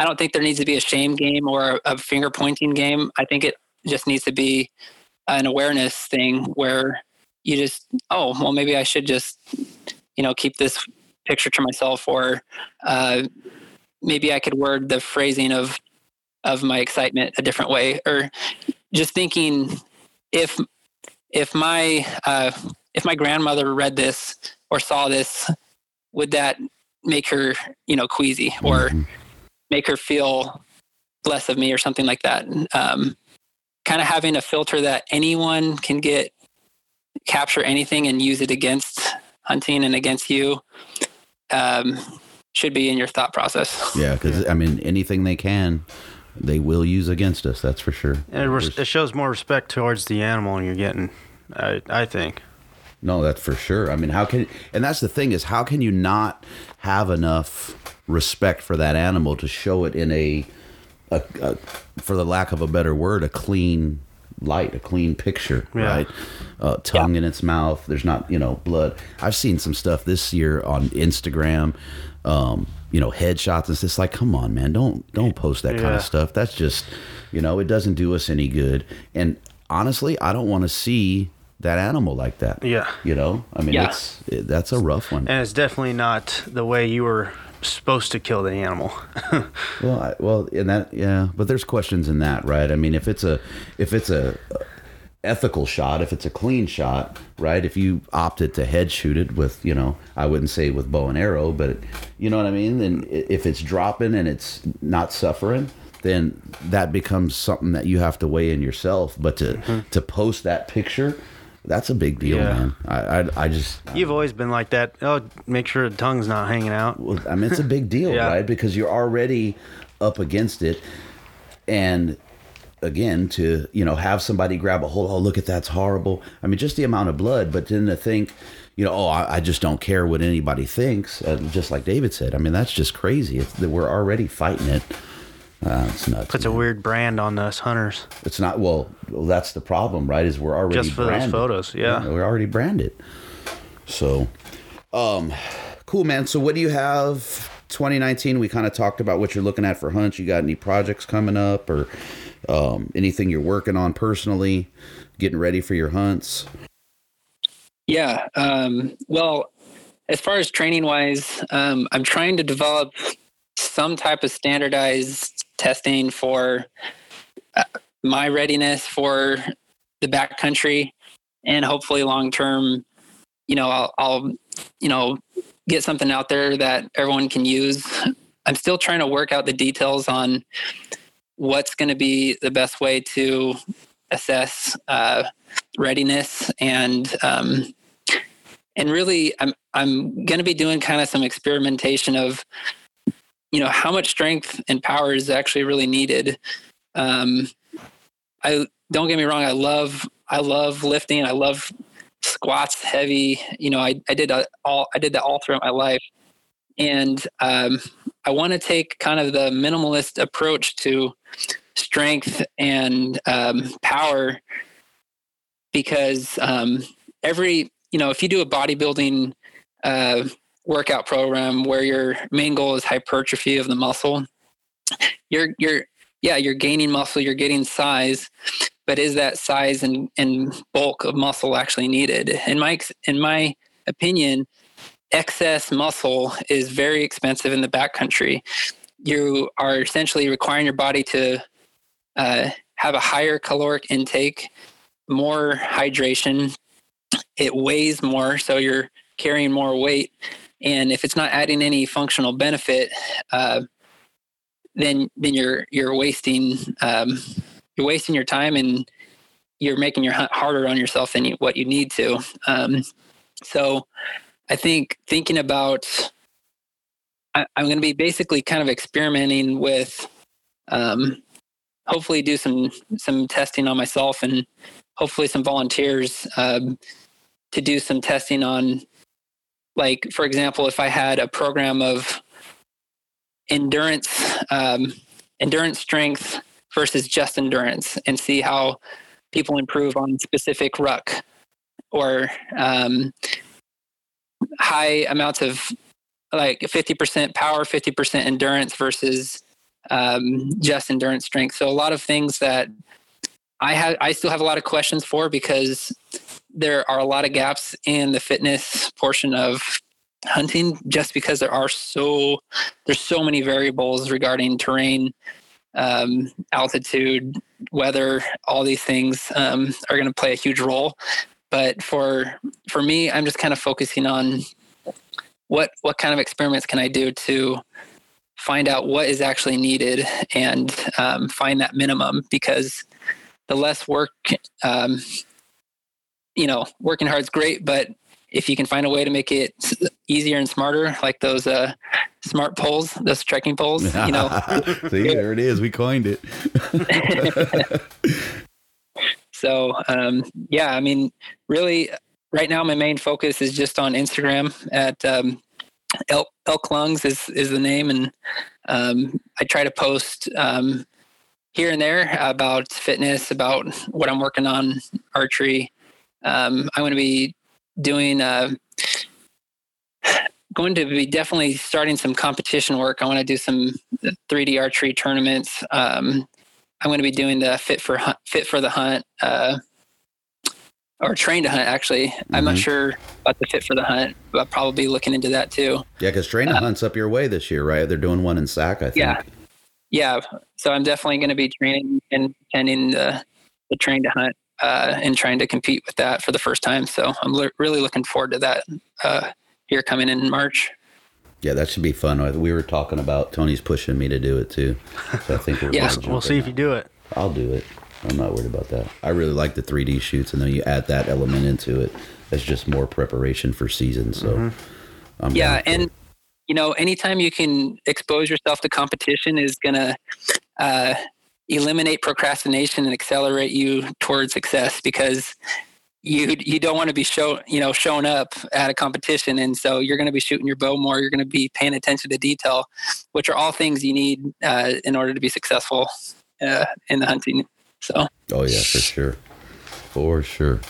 I don't think there needs to be a shame game or a, finger pointing game. I think it just needs to be an awareness thing where you just oh well maybe I should just you know keep this picture to myself or uh, maybe I could word the phrasing of of my excitement a different way or just thinking if if my uh, if my grandmother read this or saw this would that make her you know queasy or mm-hmm. Make her feel less of me or something like that. Um, kind of having a filter that anyone can get capture anything and use it against hunting and against you um, should be in your thought process. Yeah because i mean anything they can they will use against us that's for sure. And it, res- it shows more respect towards the animal you're getting i, I think. No, that's for sure. I mean, how can and that's the thing is how can you not have enough respect for that animal to show it in a, a, a for the lack of a better word, a clean light, a clean picture, yeah. right? Uh, tongue yeah. in its mouth. There's not, you know, blood. I've seen some stuff this year on Instagram, um, you know, headshots. It's just like, come on, man, don't don't post that yeah. kind of stuff. That's just, you know, it doesn't do us any good. And honestly, I don't want to see that animal like that. Yeah. You know, I mean, it's it, that's a rough one. And it's definitely not the way you were supposed to kill the animal. well, I, well, in that, yeah, but there's questions in that, right? I mean, if it's a if it's a ethical shot, if it's a clean shot, right? If you opted to head shoot it with, you know, I wouldn't say with bow and arrow, but you know what I mean. Then if it's dropping and it's not suffering, then that becomes something that you have to weigh in yourself. But to mm-hmm. to post that picture that's a big deal, yeah. man. I, I, I just you've always been like that. Oh, make sure the tongue's not hanging out. Well, I mean, it's a big deal, yeah. right? Because you're already up against it, and again, to you know, have somebody grab a hold. Oh, look at that's horrible. I mean, just the amount of blood, but then to think, you know, oh, I, I just don't care what anybody thinks. Uh, just like David said, I mean, that's just crazy. It's, we're already fighting it. Uh, it's nuts. Puts man. a weird brand on us hunters. It's not well, well. That's the problem, right? Is we're already just for branded. those photos. Yeah. yeah, we're already branded. So, um, cool, man. So, what do you have? 2019. We kind of talked about what you're looking at for hunts. You got any projects coming up, or um, anything you're working on personally, getting ready for your hunts? Yeah. Um, well, as far as training wise, um, I'm trying to develop some type of standardized testing for uh, my readiness for the backcountry. And hopefully long term you know I'll, I'll you know get something out there that everyone can use. I'm still trying to work out the details on what's going to be the best way to assess uh, readiness and um, and really i'm i'm going to be doing kind of some experimentation of you know how much strength and power is actually really needed. Um, i don't get me wrong i love i love lifting i love squats heavy you know i, I did all i did that all throughout my life. And um, i want to take kind of the minimalist approach to strength and um, power because um, every you know if you do a bodybuilding uh, workout program where your main goal is hypertrophy of the muscle, you're you're yeah, you're gaining muscle, you're getting size, but is that size and, and bulk of muscle actually needed? In my in my opinion, excess muscle is very expensive in the backcountry. You are essentially requiring your body to uh, have a higher caloric intake, more hydration. It weighs more, so you're carrying more weight and if it's not adding any functional benefit uh, then then you're you're wasting um, you're wasting your time and you're making your hunt harder on yourself than you, what you need to. Um, so i think thinking about I, am going to be basically kind of experimenting with, um, hopefully do some some testing on myself and hopefully some volunteers um, to do some testing on, like for example, if I had a program of endurance, um, endurance strength versus just endurance, and see how people improve on specific ruck or um, high amounts of like 50% power, 50% endurance versus um, just endurance strength. So a lot of things that I have, I still have a lot of questions for because there are a lot of gaps in the fitness portion of hunting just because there are so there's so many variables regarding terrain um, altitude weather all these things um, are going to play a huge role. But for for me i'm just kind of focusing on what what kind of experiments can i do to find out what is actually needed and um, find that minimum because the less work um, you know working hard is great but if you can find a way to make it easier and smarter like those uh, smart poles those trekking poles you know see there it is we coined it So um, yeah, I mean, really, right now my main focus is just on Instagram at um, Elk, Elk Lungs is is the name, and um, I try to post um, here and there about fitness, about what I'm working on, archery. Um, I'm going to be doing. Uh, going to be definitely starting some competition work. I want to do some 3D archery tournaments. Um, I'm going to be doing the fit for hunt, fit for the hunt, uh, or train to hunt. Actually, mm-hmm. I'm not mm-hmm. sure about the fit for the hunt, but I'll probably be looking into that too. Yeah, because train to uh, hunt's up your way this year, right? They're doing one in Sac, I think. Yeah, yeah. So I'm definitely going to be training and attending the the train to hunt uh, and trying to compete with that for the first time. So I'm le- really looking forward to that uh, here coming in March. Yeah, that should be fun. We were talking about Tony's pushing me to do it too. So I think we're yeah. We'll see if you do it. I'll do it. I'm not worried about that. I really like the 3D shoots, and then you add that element into it. It's just more preparation for season. So, mm-hmm. yeah, and you know, anytime you can expose yourself to competition is gonna uh, eliminate procrastination and accelerate you towards success because you you don't want to be show you know showing up at a competition. And so you're going to be shooting your bow more you're going to be paying attention to detail which are all things you need uh, in order to be successful uh, in the hunting. So. Oh yeah for sure. For sure.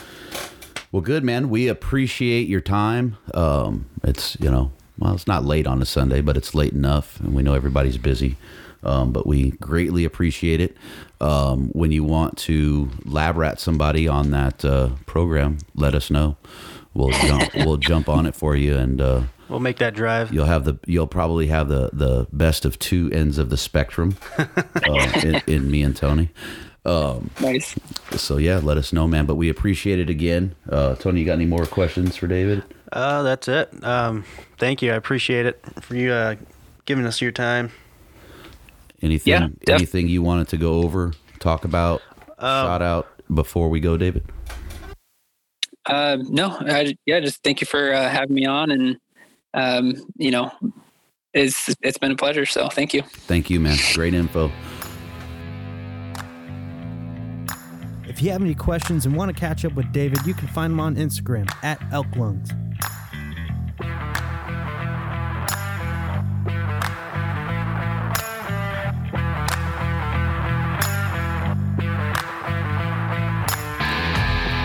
Well good man. We appreciate your time. Um, it's you know well it's not late on a sunday but it's late enough and we know everybody's busy um, but we greatly appreciate it. Um, when you want to lab rat somebody on that uh, program, let us know. We'll jump, we'll jump on it for you, and uh, we'll make that drive. You'll have the you'll probably have the the best of two ends of the spectrum uh, in, in, me and Tony. Um, nice. So yeah, let us know, man. But we appreciate it again. Uh, Tony, you got any more questions for David? Uh, that's it. Um, thank you. I appreciate it for you uh, giving us your time. Anything yeah, def- anything you wanted to go over, talk about, um, shout out before we go, David? Uh, no, I, yeah, just thank you for uh, having me on, and um, you know, it's it's been a pleasure. So thank you. Thank you, man. Great info. If you have any questions and want to catch up with David, you can find him on Instagram at Elk Lungs.